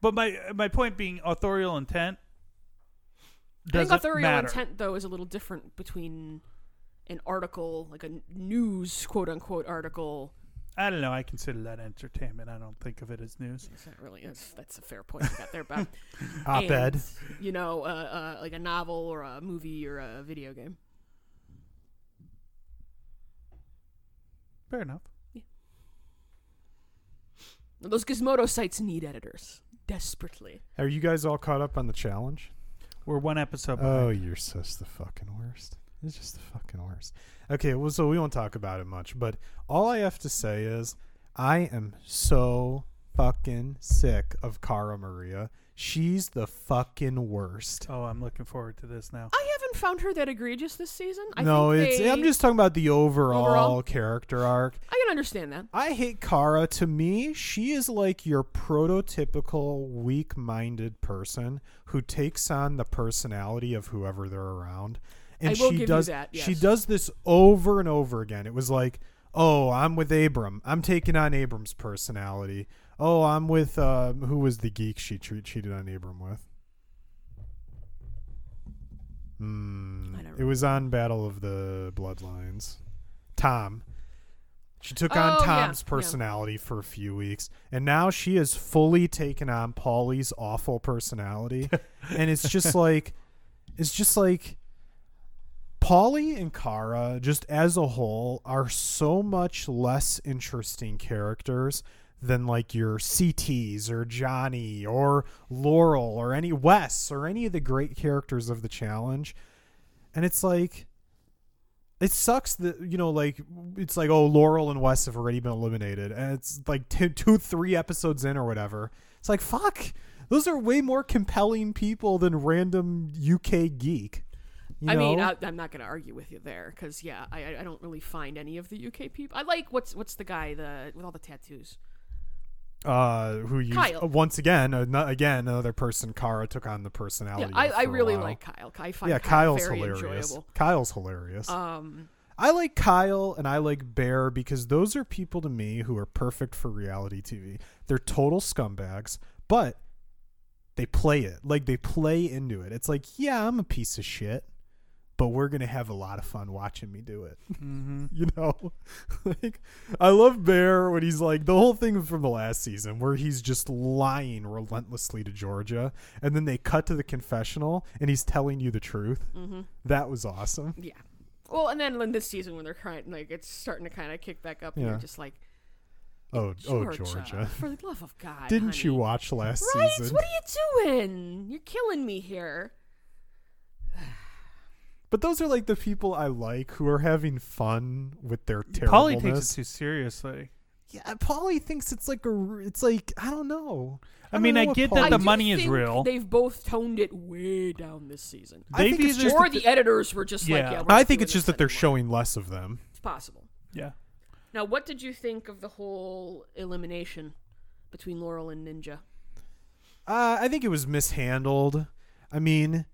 A: But my my point being, authorial intent
C: I think authorial
A: matter.
C: intent though is a little different between an article, like a news quote unquote article.
A: I don't know. I consider that entertainment. I don't think of it as news.
C: It's not really. That's, that's a fair point you got there, Bob.
B: Op-ed.
C: You know, uh, uh, like a novel or a movie or a video game.
A: Fair enough.
C: Those Gizmodo sites need editors desperately.
B: Are you guys all caught up on the challenge?
A: We're one episode.
B: Oh,
A: behind.
B: you're just the fucking worst. It's just the fucking worst. Okay, well, so we won't talk about it much, but all I have to say is I am so fucking sick of Cara Maria. She's the fucking worst.
A: Oh, I'm looking forward to this now.
C: I haven't found her that egregious this season. I
B: no,
C: think
B: it's
C: they-
B: I'm just talking about the overall,
C: Overall?
B: character arc.
C: I can understand that.
B: I hate Cara. To me, she is like your prototypical weak-minded person who takes on the personality of whoever they're around. And
C: I
B: she does
C: that,
B: she does this over and over again. It was like, "Oh, I'm with Abram. I'm taking on Abram's personality." Oh, I'm with uh, who was the geek she tre- cheated on Abram with?
C: I don't
B: It was on Battle of the Bloodlines. Tom. She took
C: Oh,
B: on
C: yeah,
B: Tom's
C: yeah.
B: personality for a few weeks, and now she has fully taken on Paulie's awful personality, and it's just like, it's just like, Paulie and Cara, just as a whole, are so much less interesting characters than like your CTs or Johnny or Laurel or any Wes or any of the great characters of the challenge. And it's like it sucks that you know like it's like oh Laurel and Wes have already been eliminated and it's like two, three episodes in or whatever. It's like fuck. Those are way more compelling people than random UK geek. You
C: I mean? I, I'm not going to argue with you there because yeah, I I- don't really find any of the UK people. I like what's what's the guy the with all the tattoos.
B: uh, who used
C: Kyle.
B: uh, once again, uh, no- again another person. Cara took on the personality.
C: Yeah, I, I really like Kyle. I find
B: Yeah,
C: Kyle
B: Kyle's hilarious.
C: enjoyable.
B: Kyle's hilarious.
C: Um,
B: I like Kyle and I like Bear because those are people to me who are perfect for reality TV. They're total scumbags, but they play it. Like they play into it. It's like, yeah, I'm a piece of shit, but we're going to have a lot of fun watching me do it.
A: Mm-hmm.
B: you know like i love bear when he's like the whole thing from the last season where he's just lying relentlessly to georgia and then they cut to the confessional and he's telling you the truth
C: mhm.
B: that was awesome
C: yeah. Well, and then in this season when they're crying, like it's starting to kind of kick back up, and
B: Yeah.
C: you're just like,
B: oh
C: Georgia,
B: oh georgia
C: for the love of God,
B: didn't
C: honey.
B: you watch last
C: Right?
B: season
C: What are you doing? You're killing me here.
B: But those are like the people i like who are having fun with their
A: Paulie takes it too seriously.
B: yeah paulie thinks it's like a r- it's like i don't know
A: I
B: don't
A: mean,
B: know
A: I get
B: Paulie-
A: that the
C: do
A: money is
C: think
A: real.
C: They've both toned it way down this season.
B: I think
A: They've
B: it's
A: either-
B: just
C: or
B: that
C: the
B: the-
C: editors were just like,
A: Yeah.
C: yeah. We're
B: i
C: not
B: think
C: doing
B: it's just
C: this
B: that they're
C: anymore.
B: showing less of them
C: It's possible.
A: yeah.
C: Now, what did you think of the whole elimination between Laurel and Ninja?
B: Uh, I think it was mishandled. I mean,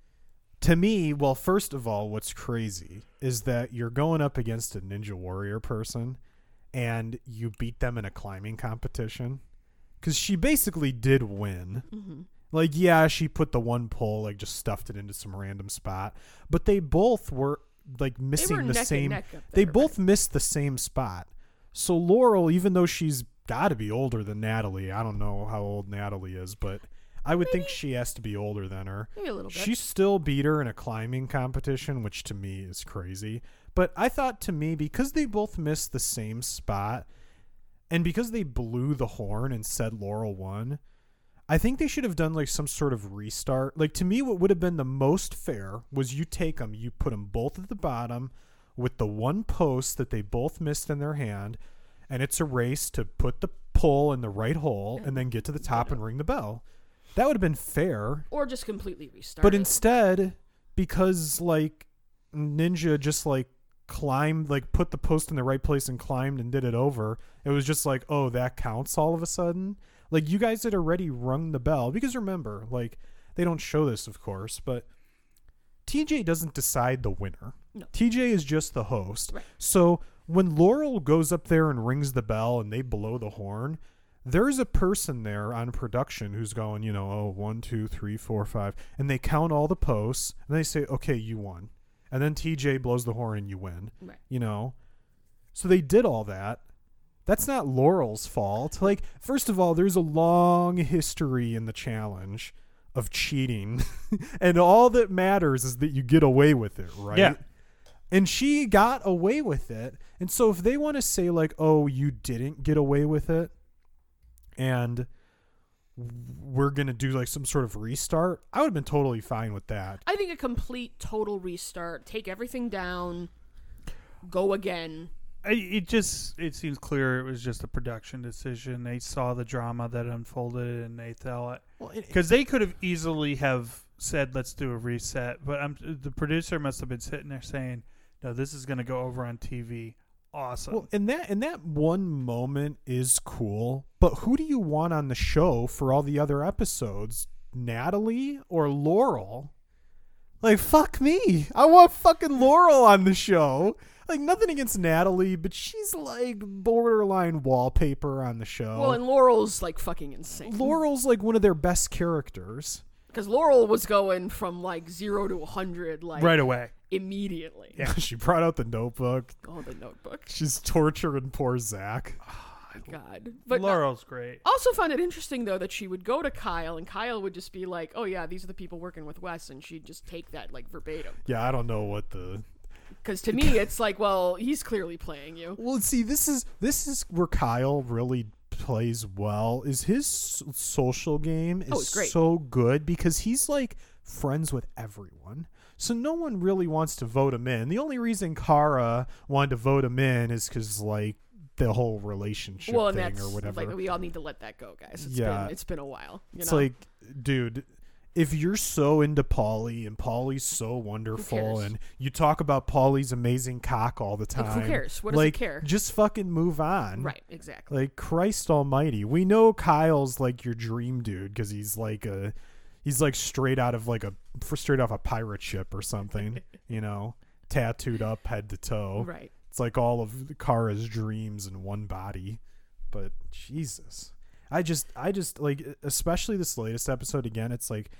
B: to me, well, first of all, what's crazy is that you're going up against a Ninja Warrior person and you beat them in a climbing competition. Because she basically did win.
C: Mm-hmm.
B: Like, yeah, she put the one pole, like, just stuffed it into some random spot. But they both were, like, missing the same.
C: up
B: They
C: there,
B: both
C: right?
B: missed the same spot. So Laurel, even though she's got to be older than Natalie, I don't know how old Natalie is, but I would think she has to be older than her.
C: maybe a little bit.
B: She still beat her in a climbing competition, which to me is crazy. But I thought to me, because they both missed the same spot, and because they blew the horn and said Laurel won, I think they should have done like some sort of restart. Like to me, what would have been the most fair was you take them, you put them both at the bottom with the one post that they both missed in their hand, and it's a race to put the pole in the right hole and then get to the top and ring the bell. That would have been fair.
C: or just completely restart.
B: But
C: it.
B: instead, because like Ninja just like climbed, like put the post in the right place and climbed and did it over, it was just like, oh, that counts all of a sudden. Like you guys had already rung the bell because remember, like they don't show this, of course, but TJ doesn't decide the winner.
C: No.
B: TJ is just the host.
C: Right.
B: So when Laurel goes up there and rings the bell and they blow the horn, there's a person there on production who's going, you know, oh, one, two, three, four, five, and they count all the posts and they say, okay, you won. And then TJ blows the horn and you win,
C: Right.
B: you know? So they did all that. That's not Laurel's fault. Like, first of all, there's a long history in the challenge of cheating, and all that matters is that you get away with it, right?
A: Yeah.
B: And she got away with it. And so if they want to say like, "Oh, you didn't get away with it," and we're going to do like some sort of restart, I would have been totally fine with that.
C: I think a complete total restart, take everything down, go again.
A: I, it just it seems clear it was just a production decision. They saw the drama that unfolded and they thought because they could have easily have said let's do a reset, but I'm the producer must have been sitting there saying, "No, this is going to go over on TV." Awesome.
B: Well, and that and that one moment is cool, but who do you want on the show for all the other episodes? Natalie or Laurel? Like fuck me. I want fucking Laurel on the show. Like nothing against Natalie, but she's like borderline wallpaper on the show.
C: Well, and Laurel's like fucking insane.
B: Laurel's like one of their best characters.
C: Because Laurel was going from like zero to a hundred like
A: right away.
C: immediately.
A: Yeah.
B: she brought out the notebook.
C: Oh, the notebook.
B: She's torturing poor Zach.
C: God. But
A: Laurel's great.
C: also found it interesting though that she would go to Kyle and Kyle would just be like, "Oh yeah, these are the people working with Wes," and she'd just take that like verbatim.
B: Yeah, I don't know what the
C: Because to me, it's like, well, he's clearly playing you.
B: Well, see, this is this is where Kyle really plays well. Is his social game
C: oh, is Oh,
B: so good because he's like friends with everyone. So no one really wants to vote him in. The only reason Cara wanted to vote him in is because like the whole relationship
C: well,
B: thing or whatever.
C: like we all need to let that go, guys. It's
B: Yeah.
C: been it's been a while. You
B: it's
C: know?
B: like, dude, if you're so into Paulie and Paulie's so wonderful and you talk about Paulie's amazing cock all the time,
C: Like, who cares? What does it
B: like,
C: care?
B: Just fucking move on.
C: right, exactly.
B: Like Christ Almighty, we know Kyle's like your dream dude because he's like a, he's like straight out of like a straight off a pirate ship or something, you know, tattooed up head to toe.
C: Right.
B: It's like all of Cara's dreams in one body. But Jesus, I just, I just like, especially this latest episode again. It's like,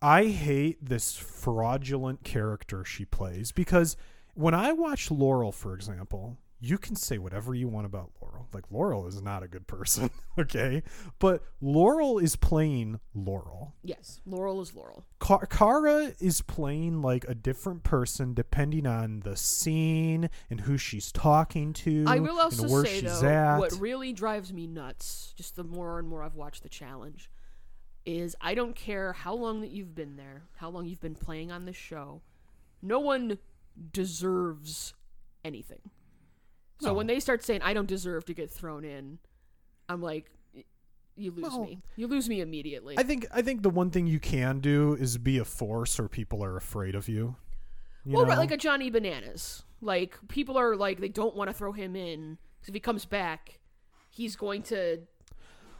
B: I hate this fraudulent character she plays because when I watch Laurel, for example, you can say whatever you want about Laurel. Like Laurel is not a good person, okay? But Laurel is playing Laurel.
C: Yes, Laurel is Laurel.
B: Ka- Cara is playing like a different person depending on the scene and who she's talking to.
C: I will also
B: and where
C: say
B: she's
C: though,
B: at.
C: what really drives me nuts, just the more and more I've watched the challenge, is I don't care how long that you've been there, how long you've been playing on this show. No one deserves anything. So when they start saying I don't deserve to get thrown in, I'm like, you lose
B: Well,
C: me. You lose me immediately.
B: I think I think the one thing you can do is be a force or people are afraid of you. you
C: well, right, like a Johnny Bananas. Like people are like they don't want to throw him in because if he comes back, he's going to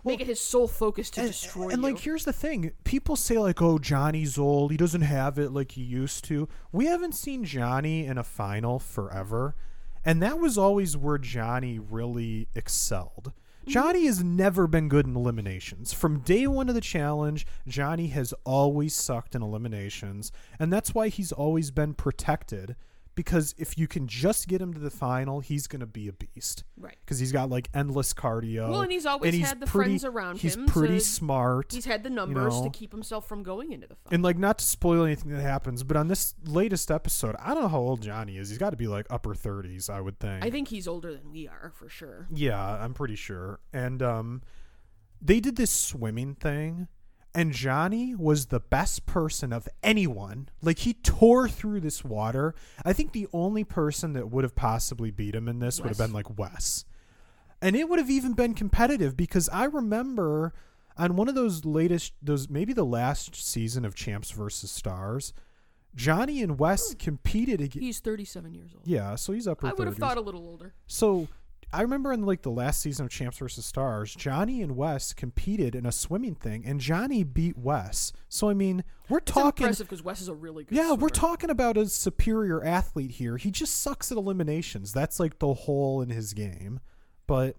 C: make it his sole focus to
B: and,
C: destroy
B: and
C: you.
B: like here's the thing people say like oh johnny's old he doesn't have it like he used to we haven't seen johnny in a final forever and that was always where johnny really excelled
C: Mm-hmm.
B: johnny has never been good in eliminations from day one of the challenge johnny has always sucked in eliminations and that's why he's always been protected because if you can just get him to the final he's going to be a beast
C: right.
B: because he's got like endless cardio.
C: Well, and he's always
B: he's
C: had the
B: pretty,
C: friends around
B: he's
C: him He's
B: pretty
C: to-
B: smart.
C: He's had the numbers
B: know.
C: to keep himself from going into the final.
B: and like not to spoil anything that happens, but on this latest episode, I don't know how old Johnny is. He's got to be like upper thirties, I would think.
C: I think he's older than we are for sure.
B: Yeah, I'm pretty sure. And um, they did this swimming thing, and Johnny was the best person of anyone. Like he tore through this water. I think the only person that would have possibly beat him in this would have been like Wes. And it would have even been competitive because I remember on one of those latest those maybe the last season of Champs versus Stars, Johnny and Wes hmm. competed against
C: He's 37 years old.
B: Yeah, so he's upper
C: I would have
B: 30s.
C: thought a little older.
B: So I remember in like the last season of Champs vs. Stars, Johnny and Wes competed in a swimming thing, and Johnny beat Wes. So I mean, we're
C: It's
B: talking.
C: impressive because Wes is a really good.
B: Yeah, we're talking about a superior athlete here. He just sucks at eliminations. That's like the hole in his game. But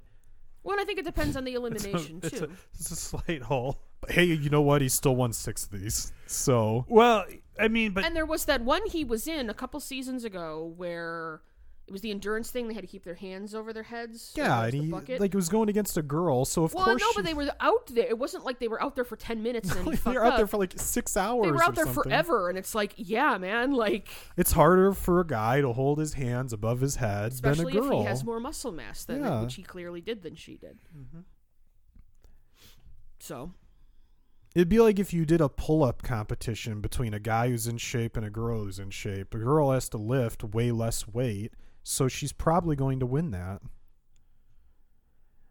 C: Well, I think it depends on the elimination
A: it's,
C: too.
A: a, it's a slight hole.
B: hey, you know what? He still won six of these. So
A: Well, I mean, but
C: and there was that one he was in a couple seasons ago where it was the endurance thing. They had to keep their hands over their heads.
B: yeah, and he
C: bucket.
B: like it was going against a girl. So of
C: well,
B: course,
C: no, but they were out there. It wasn't like they were out there for 10 minutes and fucked
B: They're out there for like six hours.
C: they were out there
B: something.
C: forever, and it's like, yeah, man, like
B: It's harder for a guy to hold his hands above his head than a
C: if
B: girl.
C: he has more muscle mass than
B: Yeah.
C: which he clearly did than she did.
B: Mm-hmm.
C: So
B: It'd be like if you did a pull up competition between a guy who's in shape and a girl who's in shape. A girl has to lift way less weight, so she's probably going to win that.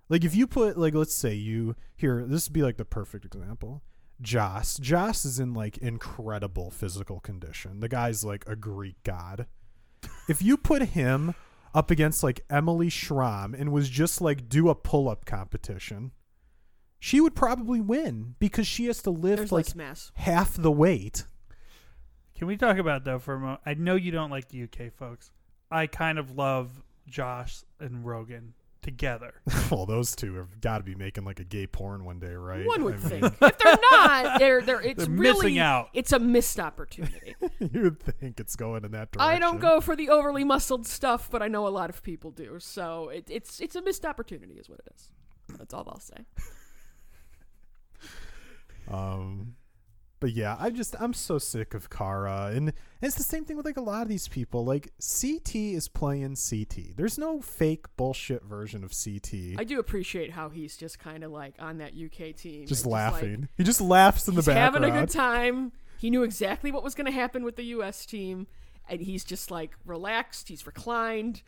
B: Like if you put like let's say you here, this would be like the perfect example. Joss. Joss is in like incredible physical condition. The guy's like a Greek god. if you put him up against like Emily Schramm and was just like do a pull up competition, she would probably win because she has to lift
C: there's
B: like
C: mass.
B: half the weight.
A: can we talk about though for a moment? I know you don't like the UK folks. I kind of love Joss and Rogan together.
B: well, those two have got to be making like a gay porn one day, right?
C: One would
B: I mean,
C: think. if they're not, they're they're it's
A: They're
C: really
A: missing out.
C: It's a missed opportunity.
B: you would think it's going in that direction.
C: I don't go for the overly muscled stuff, but I know a lot of people do. So it, it's it's a missed opportunity, is what it is. That's all I'll say.
B: Um, but yeah, I just I'm so sick of Cara, and it's the same thing with like a lot of these people. Like CT is playing CT. There's no fake bullshit version of CT.
C: I do appreciate how he's just kind of like on that UK team,
B: just
C: and like,
B: laughing. he just laughs in the
C: he's
B: background.
C: having a good time. He knew exactly what was going to happen with the U.S. team, and he's just like relaxed. He's reclined.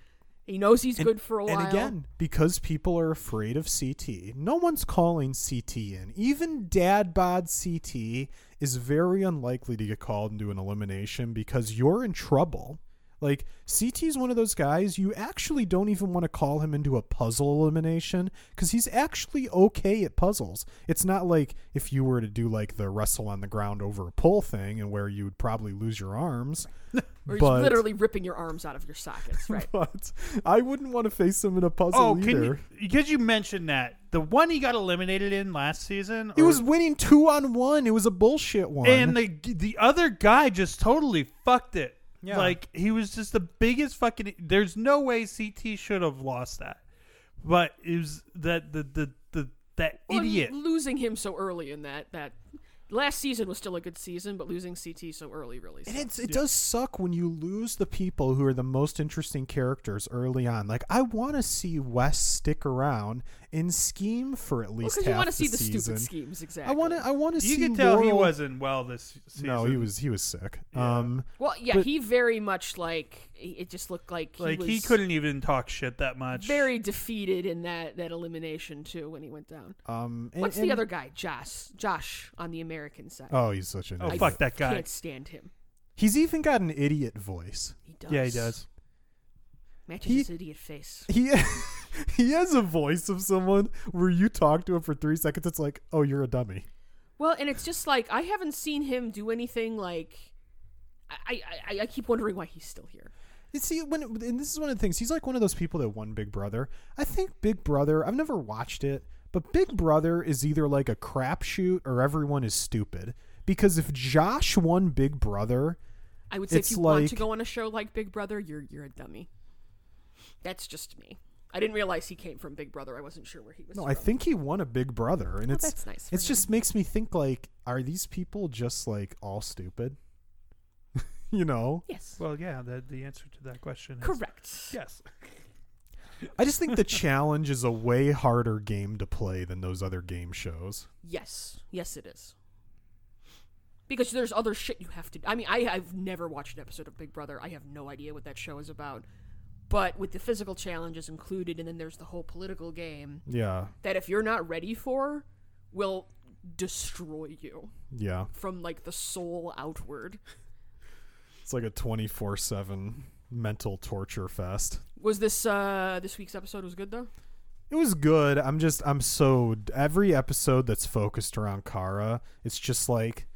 C: He knows he's good for a while.
B: And again, because people are afraid of CT, no one's calling CT in. Even Dad Bod CT is very unlikely to get called into an elimination because you're in trouble. Like CT is one of those guys you actually don't even want to call him into a puzzle elimination because he's actually okay at puzzles. It's not like if you were to do like the wrestle on the ground over a pole thing and where you would probably lose your arms.
C: or he's
B: but-
C: literally ripping your arms out of your sockets, right?
B: But I wouldn't want to face him in a puzzle
A: Oh,
B: either.
A: can you, because you mentioned that the one he got eliminated in last season,
B: He
A: or-
B: was winning two on one. It was a bullshit one.
A: and the the other guy just totally fucked it.
B: Yeah.
A: Like he was just the biggest fucking. There's no way CT should have lost that, but it was that the the the that
C: Well,
A: idiot.
C: losing him so early in that that last season was still a good season, but losing CT so early really.
B: and
C: sucks.
B: it's, it does suck when you lose the people who are the most interesting characters early on. Like I want to see Wes stick around and scheme for at least
C: because
B: half
C: you want to see the
B: season.
C: stupid schemes exactly.
B: I want to. I want to see
A: You
B: see.
A: can tell he wasn't well this season.
B: No, he was. He was sick.
A: Yeah.
B: Um,
C: Well, yeah,
B: but-
C: he very much like it just looked like he
A: like
C: was
A: he couldn't even talk shit that much.
C: very defeated in that that elimination too when he went down.
B: um. and-
C: What's the other guy? Josh. Josh on the American side.
B: Oh, he's such an.
A: Oh
B: idiot.
A: fuck that guy.
C: I can't stand him.
B: He's even got an idiot voice.
C: He does.
A: Yeah, he does.
C: Matches
B: He-
C: his idiot face.
B: he he has a voice of someone where you talk to him for three seconds. It's like, oh, you're a dummy.
C: Well, and it's just like I haven't seen him do anything like. I, I, I- I keep wondering why he's still here.
B: You see, when and this is one of the things. He's like one of those people that won Big Brother. I think Big Brother. I've never watched it, but Big Brother is either like a crapshoot or everyone is stupid. Because if Josh won Big Brother,
C: I would say if you want to go on a show like Big Brother, you're you're a dummy. That's just me. I didn't realize he came from Big Brother. I wasn't sure where he was.
B: no,
C: from.
B: I think he won a Big Brother, and
C: Well,
B: it's
C: that's nice.
B: It just makes me think like, are these people just like all stupid? you know,
C: yes,
A: Well, yeah. The the answer to that question is
C: correct.
A: yes.
B: I just think the challenge is a way harder game to play than those other game shows.
C: Yes, yes, it is. Because there's other shit you have to. I mean, I I've never watched an episode of Big Brother. I have no idea what that show is about. But with the physical challenges included, and then there's the whole political game
B: Yeah,
C: that if you're not ready for, will destroy you
B: yeah.
C: from like the soul outward.
B: It's like a twenty four seven mental torture fest.
C: Was this uh this week's episode was good though?
B: It was good. I'm just I'm so every episode that's focused around Cara, it's just like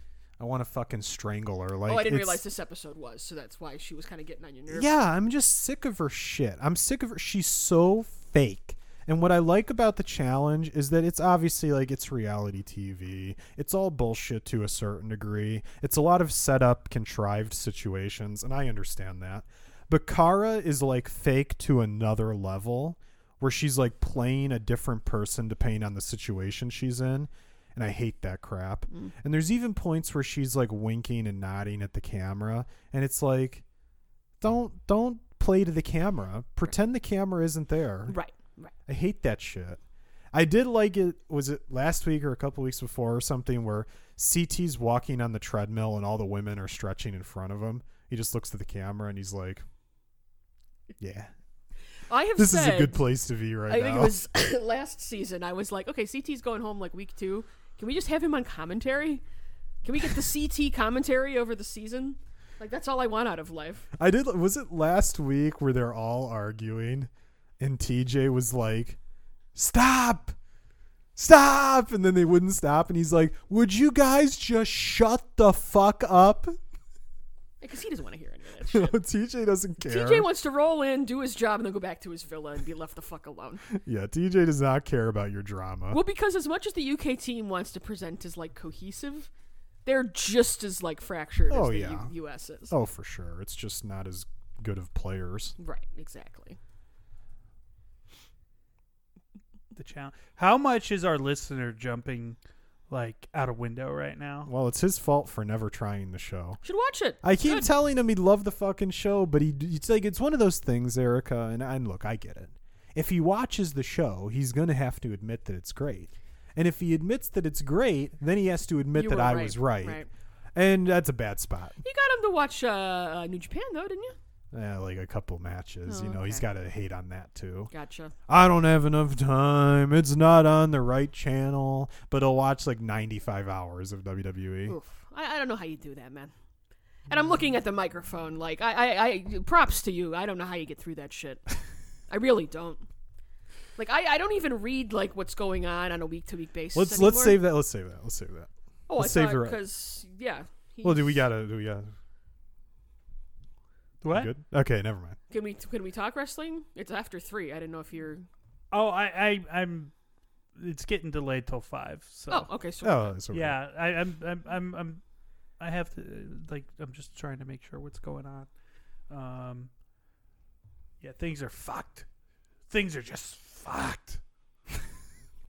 B: I want to fucking strangle her. Like
C: oh, I didn't realize this episode was, so that's why she was kind of getting on your nerves.
B: Yeah, I'm just sick of her shit. I'm sick of her. She's so fake. And what I like about the challenge is that it's obviously like it's reality TV. It's all bullshit to a certain degree. It's a lot of set up, contrived situations, and I understand that. But Cara is like fake to another level where she's like playing a different person depending on the situation she's in. And I hate that crap. Mm. And there's even points where she's like winking and nodding at the camera. And it's like, don't don't play to the camera. Pretend the camera isn't there.
C: Right, right.
B: I hate that shit. I did like it. Was it last week or a couple weeks before or something where CT's walking on the treadmill and all the women are stretching in front of him. He just looks at the camera and he's like, "Yeah,
C: I have
B: this
C: said,
B: is a good place to be right
C: I
B: now."
C: I think it was last season. I was like, okay, CT's going home like week two. Can we just have him on commentary? Can we get the CT commentary over the season? Like that's all I want out of life.
B: I did. Was it last week where they're all arguing, and TJ was like, "Stop, stop," and then they wouldn't stop, and he's like, "Would you guys just shut the fuck up?"
C: Because he doesn't want to hear any of that shit.
B: TJ doesn't care.
C: TJ wants to roll in, do his job, and then go back to his villa and be left the fuck alone.
B: yeah, TJ does not care about your drama.
C: Well, because as much as the UK team wants to present as like cohesive, they're just as like fractured
B: Oh,
C: as the
B: yeah.
C: U- US is.
B: oh, for sure. It's just not as good of players.
C: Right, exactly.
A: The challenge. How much is our listener jumping like out a window right now?
B: Well, it's his fault for never trying the show.
C: Should watch it.
B: I keep
C: Good.
B: telling him he'd love the fucking show, but he it's like it's one of those things, Erica. And, and look, I get it. If he watches the show, he's gonna have to admit that it's great. And if he admits that it's great, then he has to admit
C: You
B: that
C: were
B: I
C: right,
B: was right.
C: right.
B: And that's a bad spot.
C: You got him to watch uh, uh, New Japan though, didn't you?
B: Yeah, like a couple matches,
C: Oh,
B: you know, he's got to hate on that too.
C: Gotcha.
B: I don't have enough time. It's not on the right channel. But he'll watch like 95 hours of. WWE.
C: Oof. I, I don't know how you do that, man. And I'm looking at the microphone. Like, I, I, I, props to you. I don't know how you get through that shit. I really don't. Like, I, I don't even read like what's going on on a week to week basis.
B: Let's
C: anymore.
B: let's save that. Let's save that. Let's save that.
C: Oh, I
B: let's save
C: thought
B: the re-
C: because yeah.
B: Well, do we gotta? Do we gotta?
A: What?
B: Good. Okay, never mind.
C: Can we can we talk wrestling? It's after three. I didn't know if you're.
A: Oh, I, I, I'm. It's getting delayed till five. So
C: Oh, okay. So
B: Oh, so
A: yeah, I, I'm, I'm, I'm, I'm, I have to like. I'm just trying to make sure what's going on. Um. Yeah, things are fucked. Things are just fucked.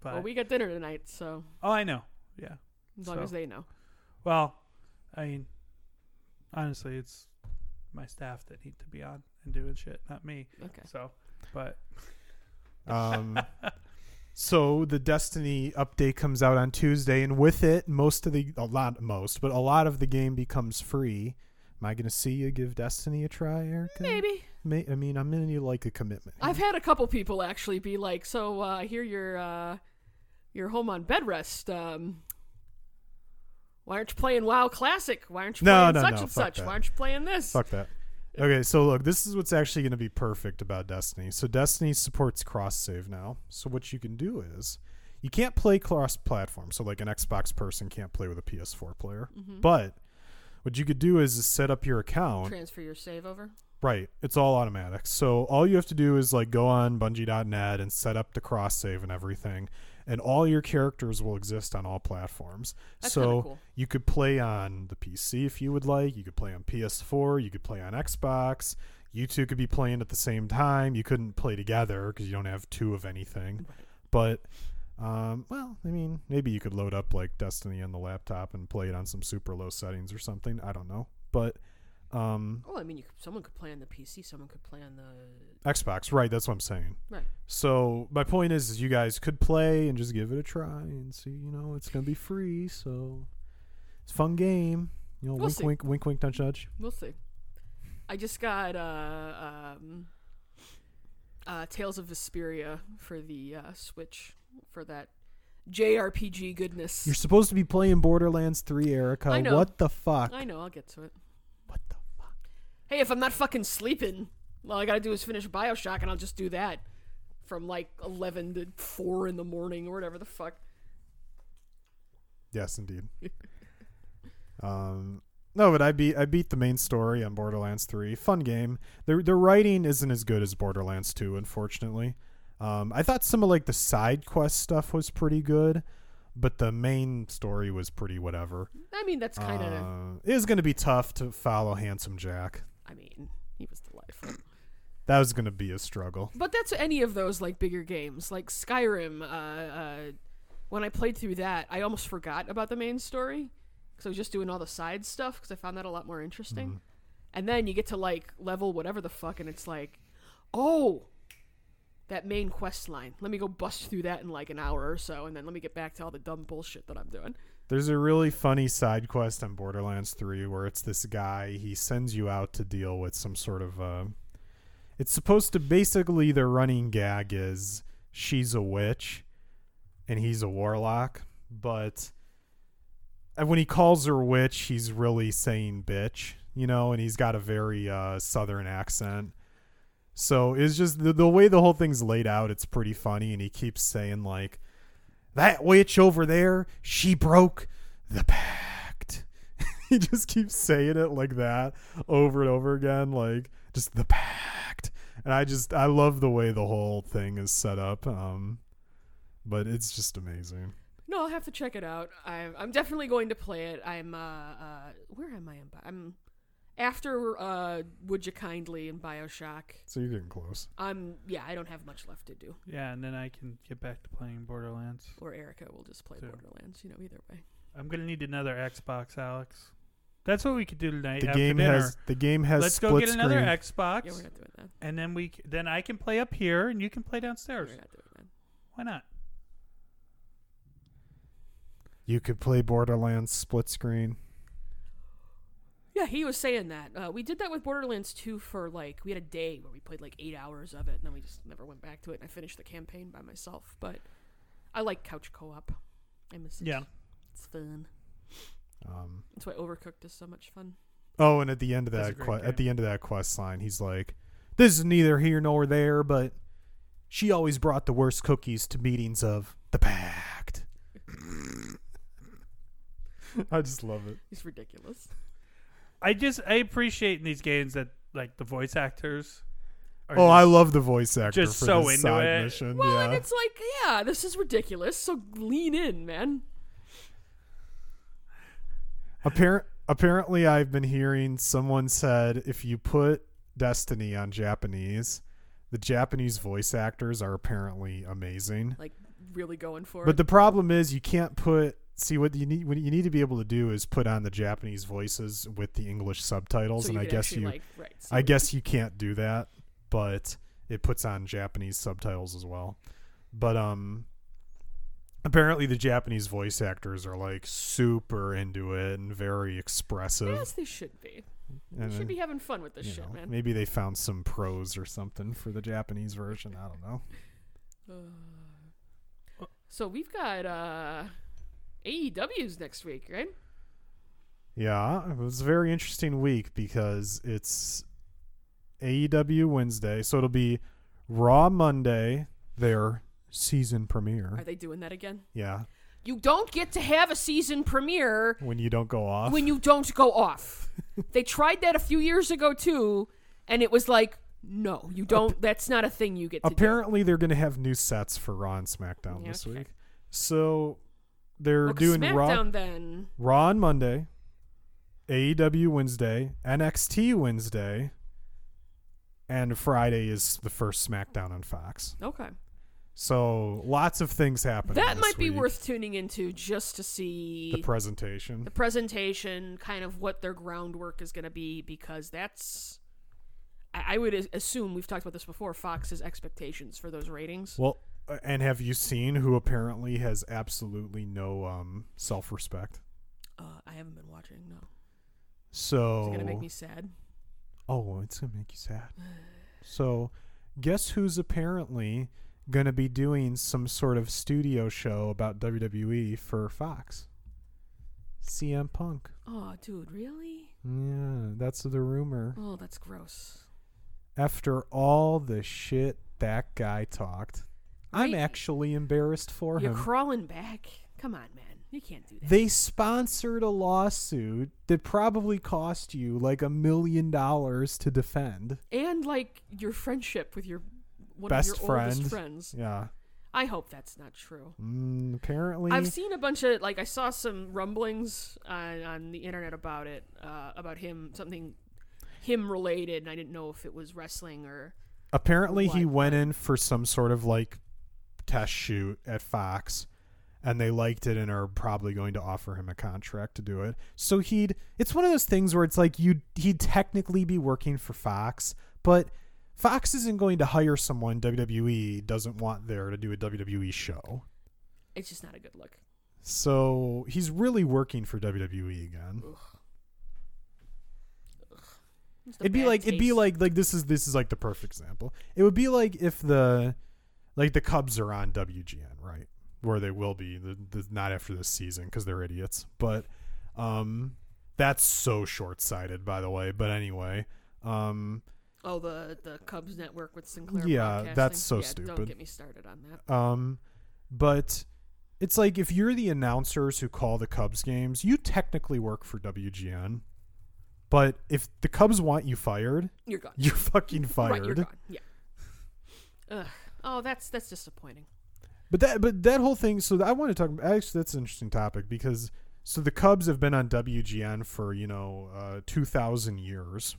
A: but
C: well, we got dinner tonight, so
A: oh, I know. Yeah.
C: as long
A: So-
C: as they know.
A: Well, I mean, honestly, it's my staff that need to be on and doing shit, not me.
C: Okay.
A: So, but
B: Um, so the Destiny update comes out on Tuesday, and with it, most of the a lot most, but a lot of the game becomes free. Am I going to see you give Destiny a try, Erica?
C: Maybe.
B: May, I mean, I'm in you like a commitment.
C: I've had a couple people actually be like, "So uh, I hear you're uh, you're home on bed rest. Um, why aren't you playing WoW Classic? Why aren't you
B: No,
C: playing
B: no,
C: such
B: no,
C: and such?
B: that.
C: Why aren't you playing this?"
B: Fuck that. Okay, so look, this is what's actually going to be perfect about Destiny. So Destiny supports cross save now. So what you can do is you can't play cross platform. So like an Xbox person can't play with a PS4 player.
C: Mhm.
B: But what you could do is, is set up your account.
C: Transfer your save over.
B: Right. It's all automatic. So all you have to do is like go on bungie.net and set up the cross save and everything. And all your characters will exist on all platforms.
C: That's
B: so
C: cool.
B: you could play on the PC if you would like. You could play on PS4. You could play on Xbox. You two could be playing at the same time. You couldn't play together because you don't have two of anything. But, um, well, I mean, maybe you could load up like Destiny on the laptop and play it on some super low settings or something. I don't know. But, um,
C: Oh, I mean, you could, someone could play on the PC. Someone could play on the.
B: Xbox, right? That's what I'm saying.
C: Right.
B: So my point is, is you guys could play and just give it a try and see. You know, it's gonna be free, so it's a fun game. You know,
C: We'll
B: wink,
C: see.
B: wink, wink, wink, nudge, nudge.
C: We'll see. I just got uh, um, uh, Tales of Vesperia for the uh, Switch for that JRPG goodness.
B: You're supposed to be playing Borderlands 3, Erica.
C: I know.
B: What the fuck?
C: I know. I'll get to it.
B: What the fuck?
C: Hey, if I'm not fucking sleeping, all I gotta do is finish Bioshock, and I'll just do that from like 11 to 4 in the morning or whatever the fuck.
B: Yes, indeed. um, no, but I beat I beat the main story on Borderlands 3. Fun game. The the writing isn't as good as Borderlands 2, unfortunately. Um, I thought some of like the side quest stuff was pretty good, but the main story was pretty whatever.
C: I mean, that's kind of.
B: Uh, it is going to be tough to follow Handsome Jack.
C: I mean, he was delightful.
B: That was going to be a struggle.
C: But that's any of those like bigger games, like Skyrim. Uh, uh, when I played through that, I almost forgot about the main story because I was just doing all the side stuff because I found that a lot more interesting.
B: Mm-hmm.
C: And then you get to like level whatever the fuck, and it's like, oh, that main quest line. Let me go bust through that in like an hour or so, and then let me get back to all the dumb bullshit that I'm doing.
B: There's a really funny side quest on Borderlands 3 where it's this guy, he sends you out to deal with some sort of uh it's supposed to basically the running gag is she's a witch and he's a warlock, but when he calls her witch, he's really saying bitch, you know, and he's got a very uh southern accent. So it's just the, the way the whole thing's laid out, it's pretty funny and he keeps saying like that witch over there, she broke the pact. he just keeps saying it like that over and over again, like just the pact. And I just I love the way the whole thing is set up. Um, but it's just amazing.
C: No, I'll have to check it out. I'm, I'm definitely going to play it. I'm uh, uh where am I? I'm after uh Would You Kindly in Bioshock.
B: So you're getting close.
C: I'm yeah. I don't have much left to do.
A: Yeah, and then I can get back to playing Borderlands.
C: Or Erica will just play
A: Sure.
C: Borderlands. You know, either way.
A: I'm gonna need another Xbox, Alex. That's what we could do tonight.
B: The
A: after
B: game
A: dinner.
B: has the game has
A: Let's
B: split
A: go get another. Xbox,
C: Yeah, we're not doing that.
A: and then we c- then I can play up here, and you can play downstairs.
C: We're not doing that.
A: Why not?
B: you could play Borderlands split screen.
C: Yeah, he was saying that. Uh, we did that with Borderlands 2 for like we had a day where we played like eight hours of it, and then we just never went back to it. And I finished the campaign by myself, but I like couch co-op. I miss it.
A: Yeah.
C: it's fun.
B: Um,
C: That's why Overcooked is so much fun.
B: Oh, and at the end of that
A: great
B: que- at the end of that quest line, he's like, "This is neither here nor there, but she always brought the worst cookies to meetings of the pact." I just love it.
C: He's ridiculous.
A: I just I appreciate in these games that like the voice actors. Are
B: Oh, I love the voice actor
A: just
B: for
A: so
B: this
A: into
B: side
A: it.
B: mission.
C: Well,
B: yeah.
C: and it's like, yeah, this is ridiculous. So lean in, man.
B: Appar- apparently, I've been hearing someone said if you put Destiny on Japanese, the Japanese voice actors are apparently amazing.
C: Like really going for it.
B: But the problem is you can't put see what you need what you need to be able to do is put on the Japanese voices with the English subtitles
C: so
B: and I guess
C: actually,
B: you
C: like, right,
B: I guess you can't do that, but it puts on Japanese subtitles as well. But um apparently the Japanese voice actors are like super into it and very expressive.
C: Yes, they should be.
B: and,
C: They should be having fun with this shit,
B: know,
C: man.
B: Maybe they found some pros or something for the Japanese version. I don't know.
C: Uh, so we've got uh AEW's next week, right?
B: Yeah, it was a very interesting week because it's AEW Wednesday. So it'll be Raw Monday, their season premiere.
C: Are they doing that again?
B: Yeah,
C: You don't get to have a season premiere
B: when you don't go off.
C: when you don't go off. they tried that a few years ago too, and it was like, no, you don't. that's not a thing you get to do.
B: Apparently, they're going to have new sets for Raw and SmackDown
C: Yeah,
B: this
C: okay.
B: week. So they're
C: Well,
B: doing Raw,
C: then.
B: Raw on Monday, AEW Wednesday, NXT Wednesday, and Friday is the first SmackDown on Fox.
C: Okay.
B: So lots of things happening.
C: That might be
B: week.
C: worth tuning into just to see
B: the presentation.
C: the presentation, kind of what their groundwork is going to be, because that's. I, I would assume we've talked about this before. Fox's expectations for those ratings.
B: Well, and have you seen who apparently has absolutely no um, self-respect?
C: Uh, I haven't been watching. No,
B: So
C: is it going to make me sad?
B: Oh, it's gonna make you sad. So, guess who's apparently gonna be doing some sort of studio show about WWE for Fox? CM Punk.
C: Oh, dude, really?
B: Yeah, that's the rumor.
C: Oh, that's gross.
B: After all the shit that guy talked, I'm
C: Right.
B: actually embarrassed for him.
C: You're crawling back. Come on, man. You can't do that.
B: They sponsored a lawsuit that probably cost you like a million dollars to defend.
C: and like your friendship with your one
B: Best
C: of your
B: friend.
C: oldest friends.
B: Yeah.
C: I hope that's not true.
B: Mm, apparently.
C: I've seen a bunch of like I saw some rumblings on, on the internet about it, uh, about him something him related, and I didn't know if it was wrestling or
B: apparently he
C: what,
B: went in for some sort of like test shoot at Fox and they liked it and are probably going to offer him a contract to do it. So he'd it's one of those things where it's like you he'd technically be working for Fox, but Fox isn't going to hire someone WWE doesn't want there to do a WWE show.
C: it's just not a good look.
B: So he's really working for WWE again.
C: Just a
B: It'd be like it'd be like like this is this is like the perfect example. It would be like if the like the Cubs are on WGN, right? Where they will be the, the not after this season because they're idiots. But um that's so short-sighted by the way, but anyway. Um
C: oh the the Cubs network with Sinclair.
B: Yeah, that's so
C: Yeah,
B: stupid.
C: Don't get me started on that.
B: um but it's like if you're the announcers who call the Cubs games, you technically work for WGN. But if the Cubs want you fired,
C: You're gone.
B: you're fucking fired.
C: Right, you're gone. Yeah. Ugh. Oh, that's that's disappointing.
B: But that but that whole thing. So I want to talk. Actually, that's an interesting topic because so the Cubs have been on WGN for you know uh, two thousand years,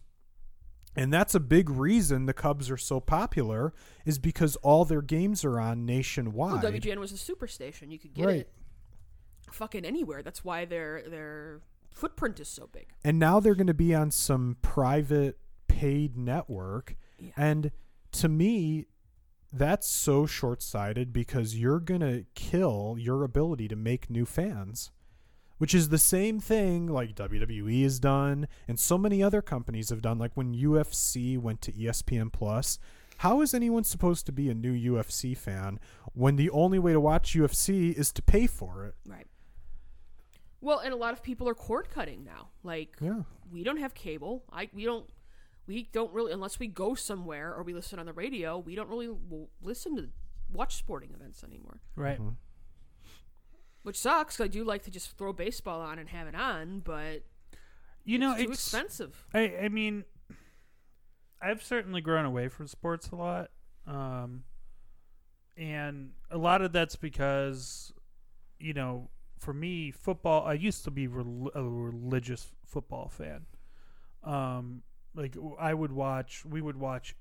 B: and that's a big reason the Cubs are so popular is because all their games are on
C: Well,
B: nationwide.
C: WGN was a superstation. You could get
B: Right.
C: it fucking anywhere. That's why their their footprint is so big.
B: and now they're going to be on some private paid network,
C: Yeah.
B: and to me. That's so short sighted because you're going to kill your ability to make new fans. which is the same thing like WWE has done and so many other companies have done like when UFC went to ESPN Plus how is anyone supposed to be a new UFC fan when the only way to watch UFC is to pay for it
C: Right. Well, and a lot of people are cord cutting now. Like
B: yeah
C: we don't have cable. I we don't we don't really unless we go somewhere or we listen on the radio. We don't really listen to watch sporting events anymore,
A: Right.
B: Mhm.
C: which sucks. 'cause I do like to just throw baseball on and have it on, but
A: You know,
C: it's too
A: it's
C: expensive.
A: I, I mean, I've certainly grown away from sports a lot. Um, and a lot of that's because, you know, for me, football, I used to be rel- a religious football fan. Um, like, I would watch, we would watch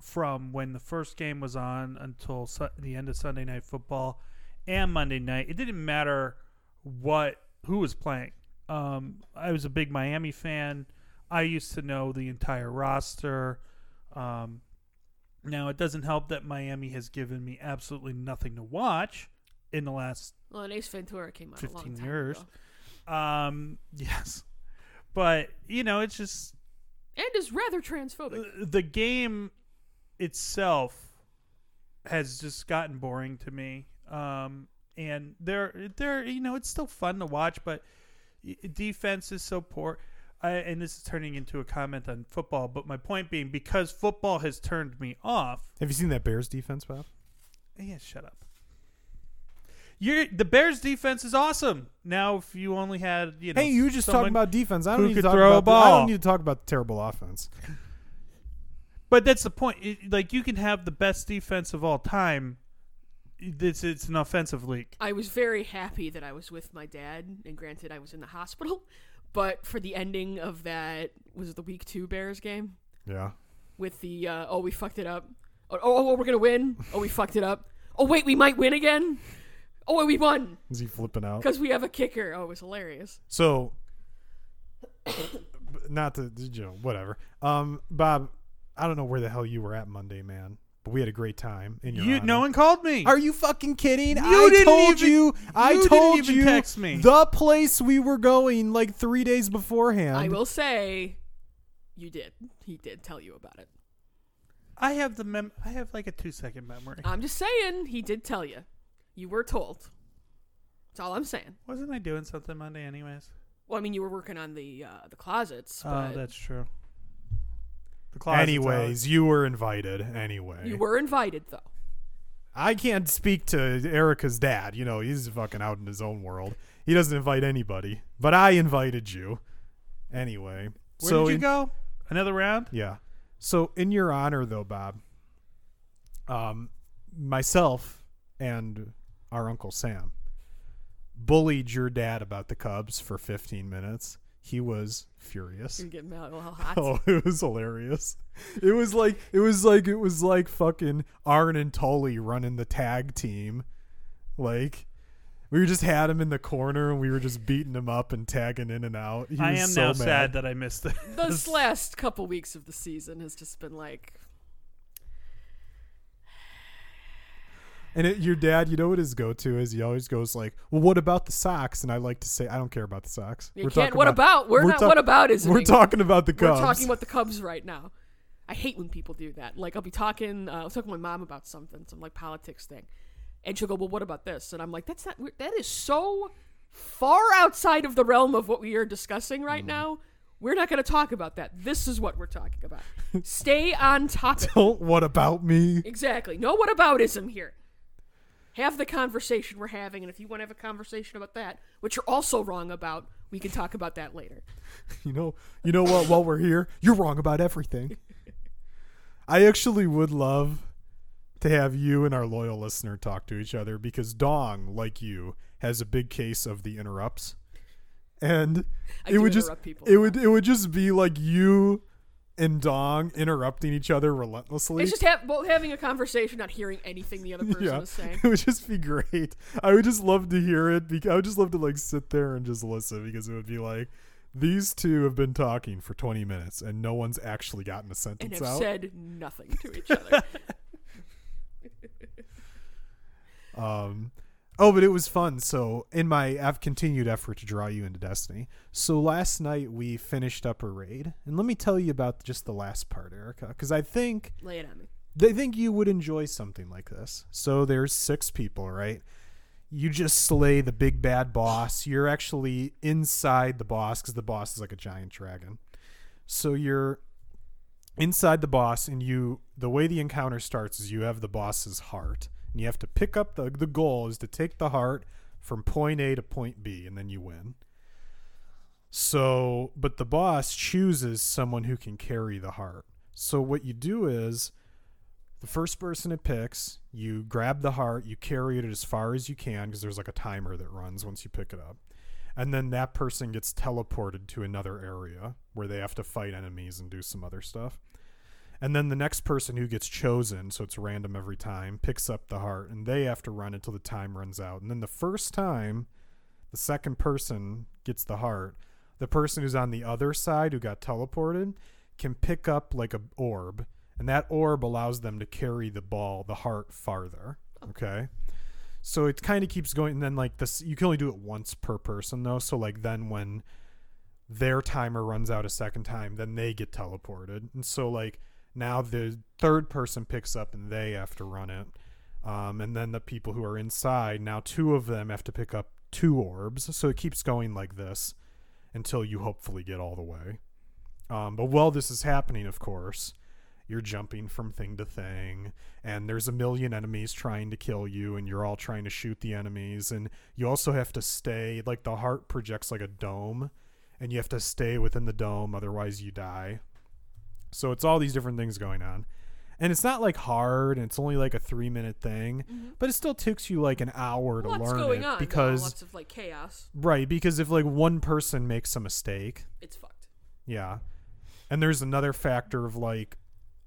A: from when the first game was on until su- the end of Sunday Night Football and Monday night. It didn't matter what, who was playing. Um, I was a big Miami fan. I used to know the entire roster. Um, now it doesn't help that Miami has given me absolutely nothing to watch in the last
C: Well, and Ace Ventura came out a long
A: 15
C: time
A: years.
C: ago.
A: um yes. But, you know, it's just
C: and is rather transphobic.
A: uh, the game itself has just gotten boring to me. Um, and they're they're you know it's still fun to watch, but defense is so poor. I, and this is turning into a comment on football, but my point being because football has turned me off.
B: Have you seen that Bears defense, Bob?
A: Yeah, shut up. You're, the Bears defense is awesome. Now, if you only had, you know,
B: Hey, you were just
A: someone-
B: talking about defense. I don't need to
A: could
B: talk
A: throw a
B: about. the- I
A: ball.
B: don't need to talk about the terrible offense.
A: But that's the point. It, like you can have the best defense of all time. It's it's an offensive league.
C: I was very happy that I was with my dad, and granted, I was in the hospital. But for the ending of that, was it the week two Bears game
B: Yeah.
C: with the uh, oh we fucked it up, oh, oh, oh we're gonna win, oh we fucked it up, oh wait we might win again, oh wait we won
B: Is he flipping out?
C: because we have a kicker. Oh, it was hilarious.
B: So, not to you know whatever. Um, Bob, I don't know where the hell you were at Monday, man, but we had a great time. In your
A: You,
B: honor.
A: no one called me.
B: Are you fucking kidding?
A: You
B: I
A: didn't
B: told
A: even-
B: you. I
A: you didn't
B: told
A: even
B: you
A: text me.
B: the place we were going like three days beforehand.
C: I will say, you did. He did tell you about it.
A: I have the mem. I have like a two second memory.
C: I'm just saying, he did tell you. You were told. That's all I'm saying.
A: Wasn't I doing something Monday, anyways?
C: Well, I mean, you were working on the uh, the closets,
A: Oh,
C: but
A: that's true. The closet's
B: Anyways, you were invited. Anyway,
C: you were invited though.
B: I can't speak to Erica's dad. You know, he's fucking out in his own world. He doesn't invite anybody. But I invited you. Anyway.
A: Where
B: so
A: did you
B: in-
A: go? Another round?
B: Yeah. So in your honor though, Bob, um myself and our uncle Sam bullied your dad about the Cubs for 15 minutes. He was furious.
C: You're getting a little hot.
B: Oh, it was hilarious. It was like it was like it was like fucking Arn and Tully running the tag team. Like we just had him in the corner and we were just beating him up and tagging in and out. He
A: I
B: was
A: am
B: so
A: now
B: mad.
A: sad that I missed it.
C: This last couple weeks of the season has just been like,
B: And it, your dad, you know what his go-to is? He always goes like, "Well, what about the Sox?" And I like to say, "I don't care about the Sox."
C: you
B: We're
C: can't. What about? We're,
B: we're
C: not.
B: talk-
C: what about is
B: We're talking about the Cubs.
C: We're talking about the Cubs right now. I hate when people do that. Like I'll be talking. Uh, I was talking to my mom about something, some like politics thing, and she'll go, "Well, what about this?" And I'm like, "That's not. That is so far outside of the realm of what we are discussing
B: Mm.
C: right now." We're not going to talk about that. This is what we're talking about. Stay on topic.
B: Don't what about me?
C: Exactly. No what aboutism here. Have the conversation we're having, and if you want to have a conversation about that, which you're also wrong about, we can talk about that later.
B: You know, you know what? While we're here, you're wrong about everything. I actually would love to have you and our loyal listener talk to each other because Dong, like you, has a big case of the interrupts, and
C: I
B: it would just
C: people
B: it would it would just be like you and Dong interrupting each other relentlessly.
C: It's just ha- both having a conversation, not hearing anything the other person
B: yeah,
C: is saying.
B: it would just be great. I would just love to hear it. Because I would just love to like sit there and just listen because it would be like these two have been talking for 20 minutes and no one's actually gotten a sentence And
C: have
B: out.
C: said nothing to each other.
B: Um, oh, but it was fun. So in my I've continued effort to draw you into Destiny. So last night we finished up a raid, and let me tell you about just the last part, Erica, because I think
C: Lay it on me.
B: they think you would enjoy something like this. So there's six people, right? You just slay the big bad boss. You're actually inside the boss because the boss is like a giant dragon. So you're inside the boss, and you the way the encounter starts is you have the boss's heart, and you have to pick up the the goal is to take the heart from point A to point B, and then you win. So, but the boss chooses someone who can carry the heart. So what you do is the first person it picks, you grab the heart, you carry it as far as you can because there's like a timer that runs once you pick it up. And then that person gets teleported to another area where they have to fight enemies and do some other stuff. And then the next person who gets chosen, so it's random every time, picks up the heart and they have to run until the time runs out. And then the first time the second person gets the heart, the person who's on the other side who got teleported can pick up like a orb and that orb allows them to carry the ball the heart farther okay so it kind of keeps going and then like this you can only do it once per person though so like then when their timer runs out a second time then they get teleported and so like now the third person picks up and they have to run it um, and then the people who are inside now two of them have to pick up two orbs so it keeps going like this until you hopefully get all the way. Um, but while this is happening, of course, you're jumping from thing to thing, and there's a million enemies trying to kill you, and you're all trying to shoot the enemies, and you also have to stay like the heart projects like a dome, and you have to stay within the dome, otherwise you die. So it's all these different things going on. And it's not like hard, and it's only like a three minute thing, mm-hmm. but it still takes you like an hour to
C: Lots
B: learn
C: going
B: it
C: on.
B: because
C: lots of like chaos.
B: right because if like one person makes a mistake,
C: It's fucked.
B: yeah. And there's another factor of like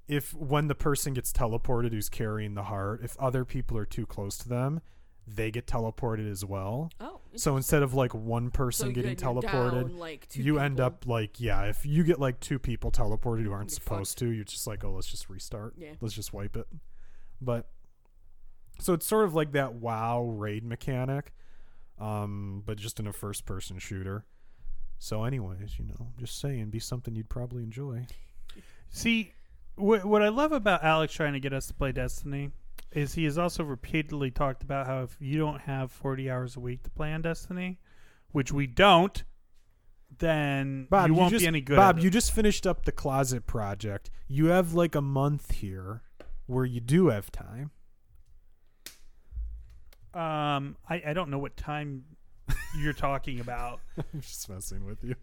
B: if when the person gets teleported who's carrying the heart, if other people are too close to them, they get teleported as well.
C: Oh.
B: So instead of like one
C: so
B: person getting
C: you're
B: teleported,
C: down, like, two
B: you end up like yeah, if you get like two people teleported who aren't
C: You're
B: supposed to, you're just like, oh, let's just restart.
C: Yeah.
B: Let's just wipe it. But so it's sort of like that WoW raid mechanic, um, but just in a first person shooter. So, anyways, you know, just saying, be something you'd probably enjoy.
A: See, what what I love about Alex trying to get us to play Destiny is he has also repeatedly talked about how if you don't have 40 hours a week to play on Destiny, which we don't, then
B: Bob,
A: you won't
B: just,
A: be any good.
B: Bob, you just finished up the closet project. You have like a month here where you do have time.
A: um, I I don't know what time you're talking about.
B: I'm just messing with you.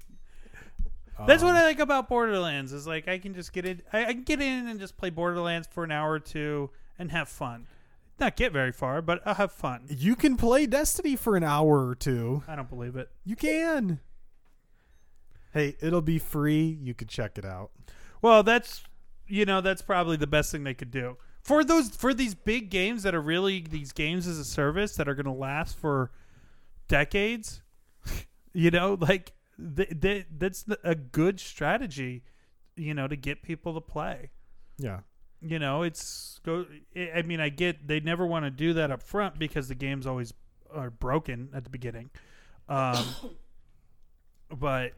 A: That's what
B: Um,
A: I like about Borderlands is like I can just get it. I, I can get in and just play Borderlands for an hour or two and have fun. Not get very far, but I'll have fun.
B: You can play Destiny for an hour or two.
A: I don't believe it.
B: You can. Hey, it'll be free. You can check it out.
A: Well, that's you know that's probably the best thing they could do for those for these big games that are really these games as a service that are going to last for decades. You know, like th- th- that's a good strategy. You know, to get people to play.
B: Yeah.
A: You know it's go i I mean i get they never want to do that up front because the games always are broken at the beginning um but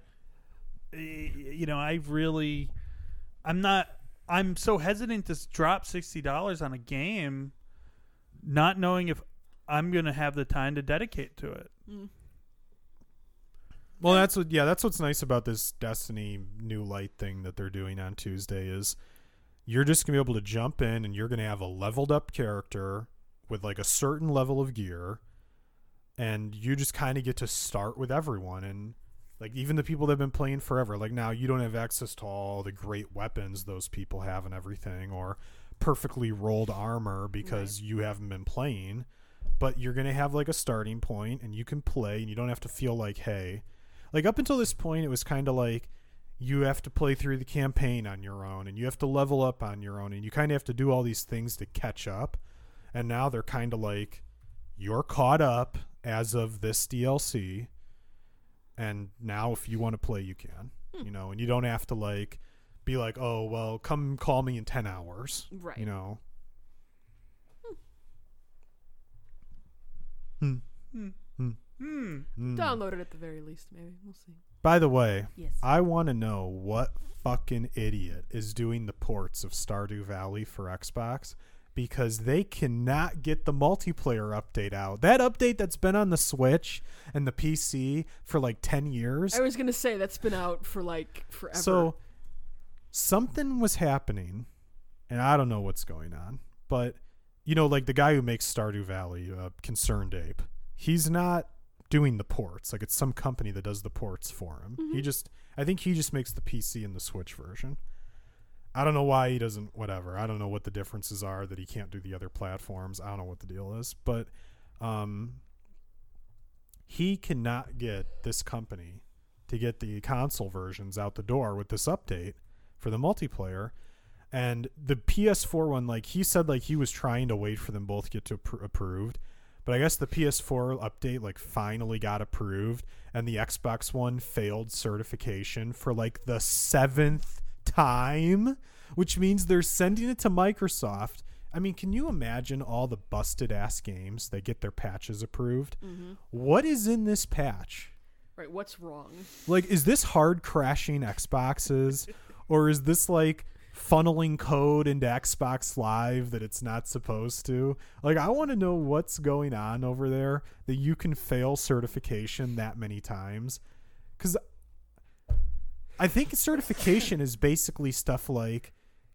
A: you know i really i'm not i'm so hesitant to drop $60 on a game not knowing if i'm going to have the time to dedicate to it
C: Mm.
B: Well, that's what. Yeah, that's what's nice about this Destiny new light thing that they're doing on Tuesday is you're just gonna be able to jump in and you're gonna have a leveled up character with like a certain level of gear, and you just kind of get to start with everyone and like even the people that have been playing forever. Like now, you don't have access to all the great weapons those people have and everything, or perfectly rolled armor because you haven't been playing but you're going to have like a starting point and you can play and you don't have to feel like hey like up until this point it was kind of like you have to play through the campaign on your own and you have to level up on your own and you kind of have to do all these things to catch up and now they're kind of like you're caught up as of this DLC and now if you want to play you can you know and you don't have to like be like oh well come call me in 10 hours
C: Right.
B: you know
A: hmm.
B: Hmm.
A: Hmm.
B: Mm.
C: Download it at the very least, maybe. We'll see.
B: By the way,
C: Yes.
B: I want to know what fucking idiot is doing the ports of Stardew Valley for Xbox because they cannot get the multiplayer update out. That update that's been on the Switch and the PC for like 10 years.
C: I was gonna say that's been out for like forever.
B: So something was happening, and I don't know what's going on. But you know, like the guy who makes Stardew Valley, uh, ConcernedApe, he's not doing the ports. Like it's some company that does the ports for him. He just, I think he just makes the PC and the Switch version. I don't know why he doesn't. Whatever. I don't know what the differences are that he can't do the other platforms. I don't know what the deal is, but um, he cannot get this company to get the console versions out the door with this update for the multiplayer. And the PS4 one, like he said, like he was trying to wait for them both to get to appro- approved. But I guess the PS4 update like finally got approved, and the Xbox One failed certification for like the seventh time, which means they're sending it to Microsoft. I mean, can you imagine all the busted ass games that get their patches approved? Mm-hmm. What is in this patch?
C: right, what's wrong?
B: Like, is this hard crashing Xboxes, or is this like funneling code into Xbox Live that it's not supposed to? Like, I want to know what's going on over there that you can fail certification that many times. Because I think certification is basically stuff like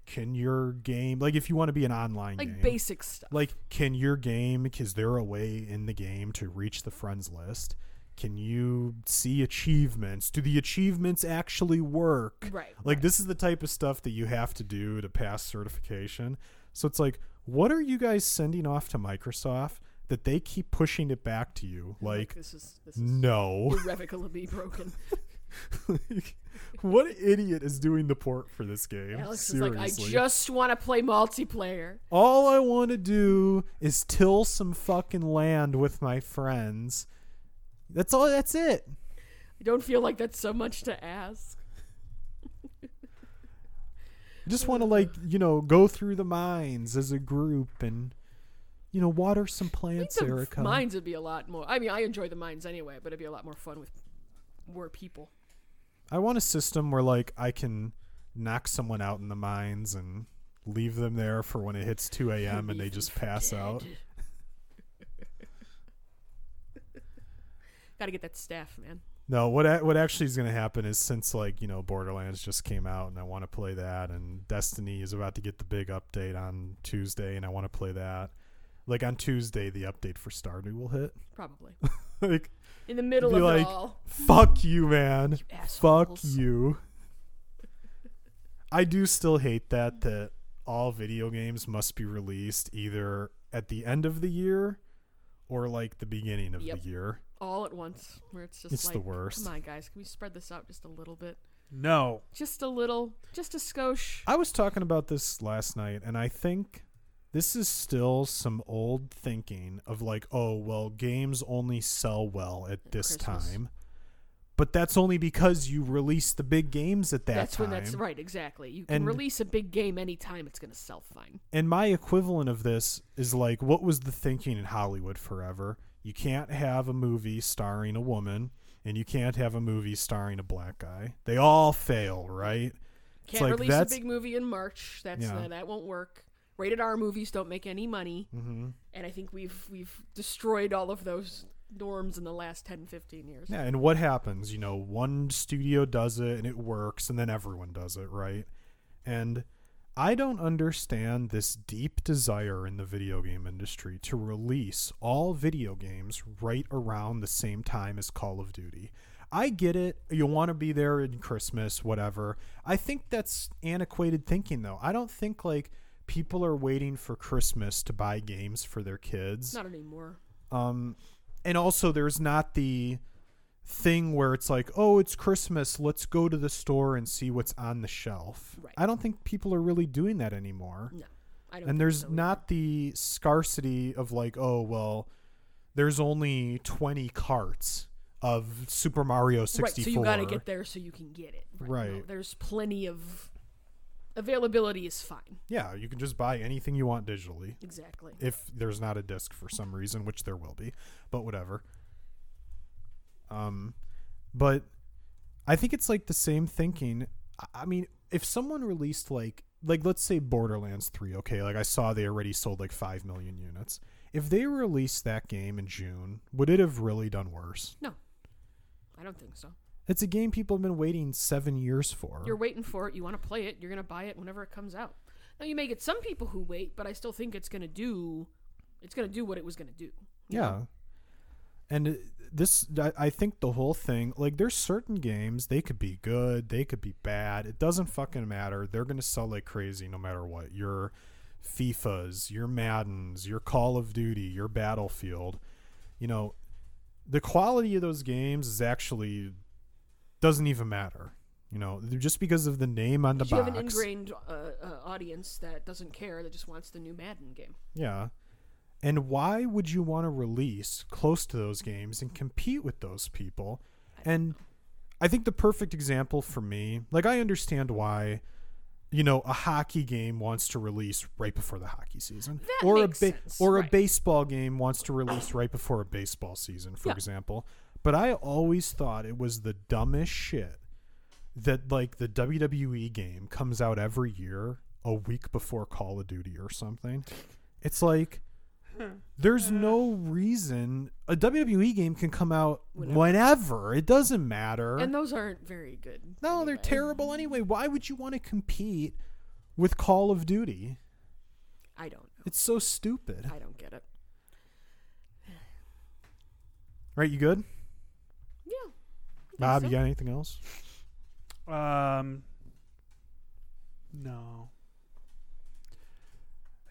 B: can your game like if you want to be an online
C: like
B: game
C: basic stuff.
B: like can your game is there a way in the game to reach the friends list can you see achievements do the achievements actually work
C: Right,
B: like
C: right.
B: this is the type of stuff that you have to do to pass certification so it's like what are you guys sending off to microsoft that they keep pushing it back to you like
C: this is this is
B: no
C: irrevocably broken.
B: Like, what idiot is doing the port for this game
C: Alex
B: seriously
C: is like, I just want to play multiplayer.
B: All I want to do is till some fucking land with my friends. That's all. That's it.
C: I don't feel like that's so much to ask.
B: I just want to like you know go through the mines as a group and you know water some
C: I think
B: plants,
C: the
B: Erica.
C: mines would be a lot more. I mean, I enjoy the mines anyway, but it'd be a lot more fun with more people.
B: I want a system where like I can knock someone out in the mines and leave them there for when it hits 2 a.m. and they just pass out.
C: Dead. Gotta get that staff, man.
B: No, what a- what actually is going to happen is since like you know Borderlands just came out and I want to play that, and Destiny is about to get the big update on Tuesday, and I want to play that. Like on Tuesday, the update for Stardew will hit.
C: Probably
B: like,
C: in the middle of
B: like,
C: it all.
B: fuck you, man. Fuck you. I do still hate that that all video games must be released either at the end of the year or like the beginning of
C: Yep.
B: the year.
C: All at once, where it's just
B: It's
C: like,
B: the worst.
C: Come on, guys, can we spread this out just a little bit?
A: No.
C: Just a little, just a skosh.
B: I was talking about this last night, and I think this is still some old thinking of like, oh, well, games only sell well at this
C: Christmas.
B: time. But that's only because you release the big games at that
C: that's
B: time.
C: when that's right. Exactly. You can
B: And-
C: release a big game anytime; it's gonna sell fine.
B: And my equivalent of this is like, what was the thinking in Hollywood forever? You can't have a movie starring a woman, and you can't have a movie starring a black guy. They all fail, right?
C: Can't
B: like
C: release a big movie in March. That's
B: Yeah.
C: uh, that won't work. Rated R movies don't make any money,
B: hmm
C: and I think we've we've destroyed all of those norms in the last 10, 15 years.
B: Yeah, and what happens? You know, one studio does it and it works, and then everyone does it, right? And I don't understand this deep desire in the video game industry to release all video games right around the same time as Call of Duty. I get it. You want to be there in Christmas, whatever. I think that's antiquated thinking, though. I don't think like people are waiting for Christmas to buy games for their kids.
C: Not anymore.
B: Um, and also there's not the thing where it's like, oh, it's Christmas, let's go to the store and see what's on the shelf.
C: Right.
B: I don't think people are really doing that anymore.
C: No, I don't.
B: And there's
C: so
B: not the scarcity of like, oh, well, there's only 20 carts of Super Mario 64.
C: right. So you got to get there so you can get it. No,
B: Right.
C: there's plenty of availability is fine.
B: Yeah, you can just buy anything you want digitally.
C: Exactly.
B: if there's not a disc for some reason, which there will be, but whatever. Um, but I think it's like the same thinking. I- mean, if someone released like like let's say Borderlands 3, okay, like I saw they already sold like 5 million units. If they released that game in June, would it have really done worse? No.
C: I don't think so.
B: It's a game people have been waiting 7 years for.
C: You're waiting for it. You want to play it. You're gonna buy it whenever it comes out. Now you may get some people who wait, but I still think it's gonna do. It's gonna do what it was gonna do.
B: Yeah.
C: know?
B: And this, I think the whole thing, like, there's certain games, they could be good, they could be bad. It doesn't fucking matter. They're going to sell like crazy no matter what. Your FIFAs, your Maddens, your Call of Duty, your Battlefield. You know, the quality of those games is actually doesn't even matter. You know, just because of the name on the
C: you
B: box.
C: have an ingrained uh, uh, audience that doesn't care. That just wants the new Madden game.
B: Yeah. And why would you want to release close to those games and compete with those people? And I think the perfect example for me, like I understand why, you know, a hockey game wants to release right before the hockey season,
C: That
B: or a ba-
C: sense,
B: or a baseball game wants to release right before a baseball season, for
C: Yeah.
B: example. But I always thought it was the dumbest shit that like the WWE game comes out every year a week before Call of Duty or something. It's like There's no reason a WWE game can come out
C: Whenever.
B: whenever. It doesn't matter.
C: And those aren't very good.
B: no, they're
C: anyway.
B: terrible anyway. Why would you want to compete with Call of Duty?
C: I don't know.
B: It's so stupid.
C: I don't get it.
B: Right, you good?
C: Yeah. I
B: Bob,
C: so.
B: you got anything else?
A: Um, no.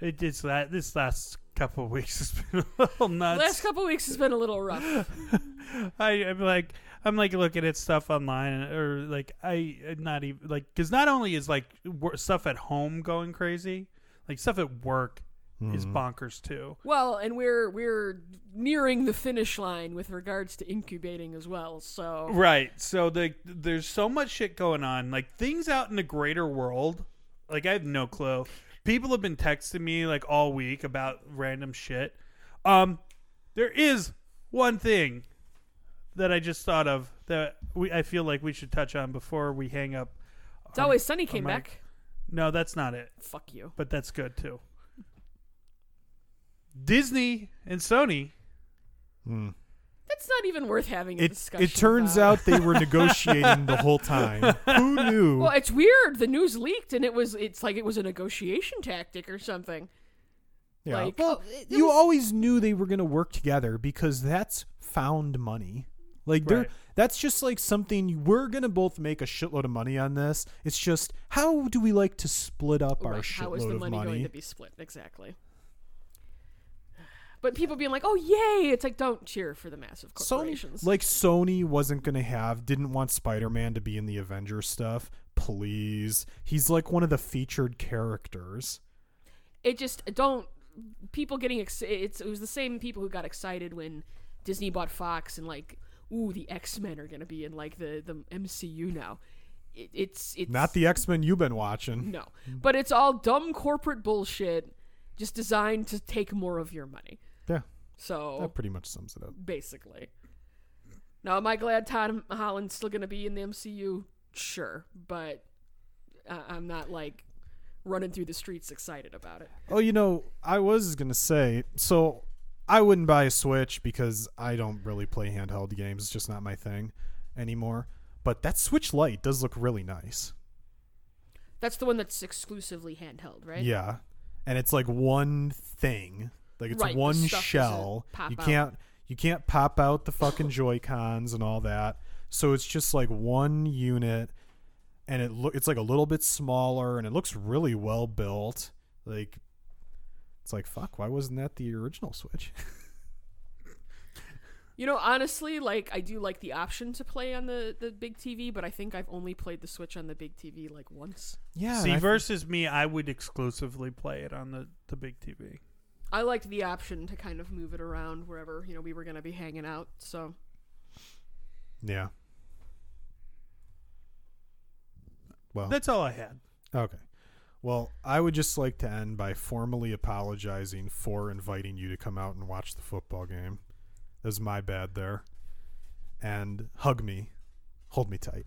A: It is that this last couple of weeks has been a little nuts.
C: Last couple weeks has been a little rough.
A: I, I'm like I'm like looking at stuff online or like I not even like because not only is like wor- stuff at home going crazy, like stuff at work is
B: Mhm.
A: bonkers too.
C: well, and we're we're nearing the finish line with regards to incubating as well. So
A: Right. So the there's so much shit going on. Like things out in the greater world. Like I have no clue. People have been texting me like all week about random shit. Um there is one thing that I just thought of that we I feel like we should touch on before we hang up.
C: it's always sunny came
A: mic.
C: back.
A: No, that's not it.
C: Fuck you.
A: But that's good too. Disney and Sony
B: Hmm.
C: That's not even worth having a
B: It
C: discussion.
B: it turns
C: about.
B: out they were negotiating the whole time. Who knew?
C: Well, it's weird. The news leaked, and it was it's like it was a negotiation tactic or something.
B: yeah.
C: like,
B: well,
C: oh, it- it
B: you
C: was-
B: always knew they were going to work together because that's found money. Like they're
A: Right.
B: that's just like something we're going to both make a shitload of money on this. It's just how do we like to split up our
C: Right,
B: shitload
C: How is the
B: of
C: money,
B: money?
C: going to be split exactly? But people being like, "Oh, yay!" It's like don't cheer for the massive corporations.
B: Sony, like Sony wasn't gonna have, didn't want Spider-Man to be in the Avengers stuff. Please, he's like one of the featured characters.
C: it just don't people getting ex- it's it was the same people who got excited when Disney bought Fox and like, ooh, the X Men are gonna be in like the the MCU now. It, it's it's
B: Not the X Men you've been watching.
C: no, but it's all dumb corporate bullshit, just designed to take more of your money. So
B: that pretty much sums it up.
C: basically. Now, am I glad Tom Holland's still going to be in the MCU? Sure, but I- I'm not like running through the streets excited about it.
B: Oh, you know, I was gonna say, so I wouldn't buy a Switch because I don't really play handheld games. It's just not my thing anymore. But that Switch Lite does look really nice.
C: That's the one that's exclusively handheld, right?
B: Yeah, and it's like one thing, like it's
C: Right,
B: one shell. You
C: out.
B: can't you can't pop out the fucking Joy Cons and all that. So it's just like one unit, and it look it's like a little bit smaller, and it looks really well built. Like it's like fuck, why wasn't that the original Switch?
C: You know, honestly, like I do like the option to play on the the big TV, but I think I've only played the Switch on the big TV like once.
B: yeah,
A: See
B: and I-
A: versus me, I would exclusively play it on the, the big TV.
C: I liked the option to kind of move it around wherever you know we were going to be hanging out. So
B: yeah. Well,
A: That's all I had.
B: Okay. Well, I would just like to end by formally apologizing for inviting you to come out and watch the football game. That was my bad there. And hug me. Hold me tight.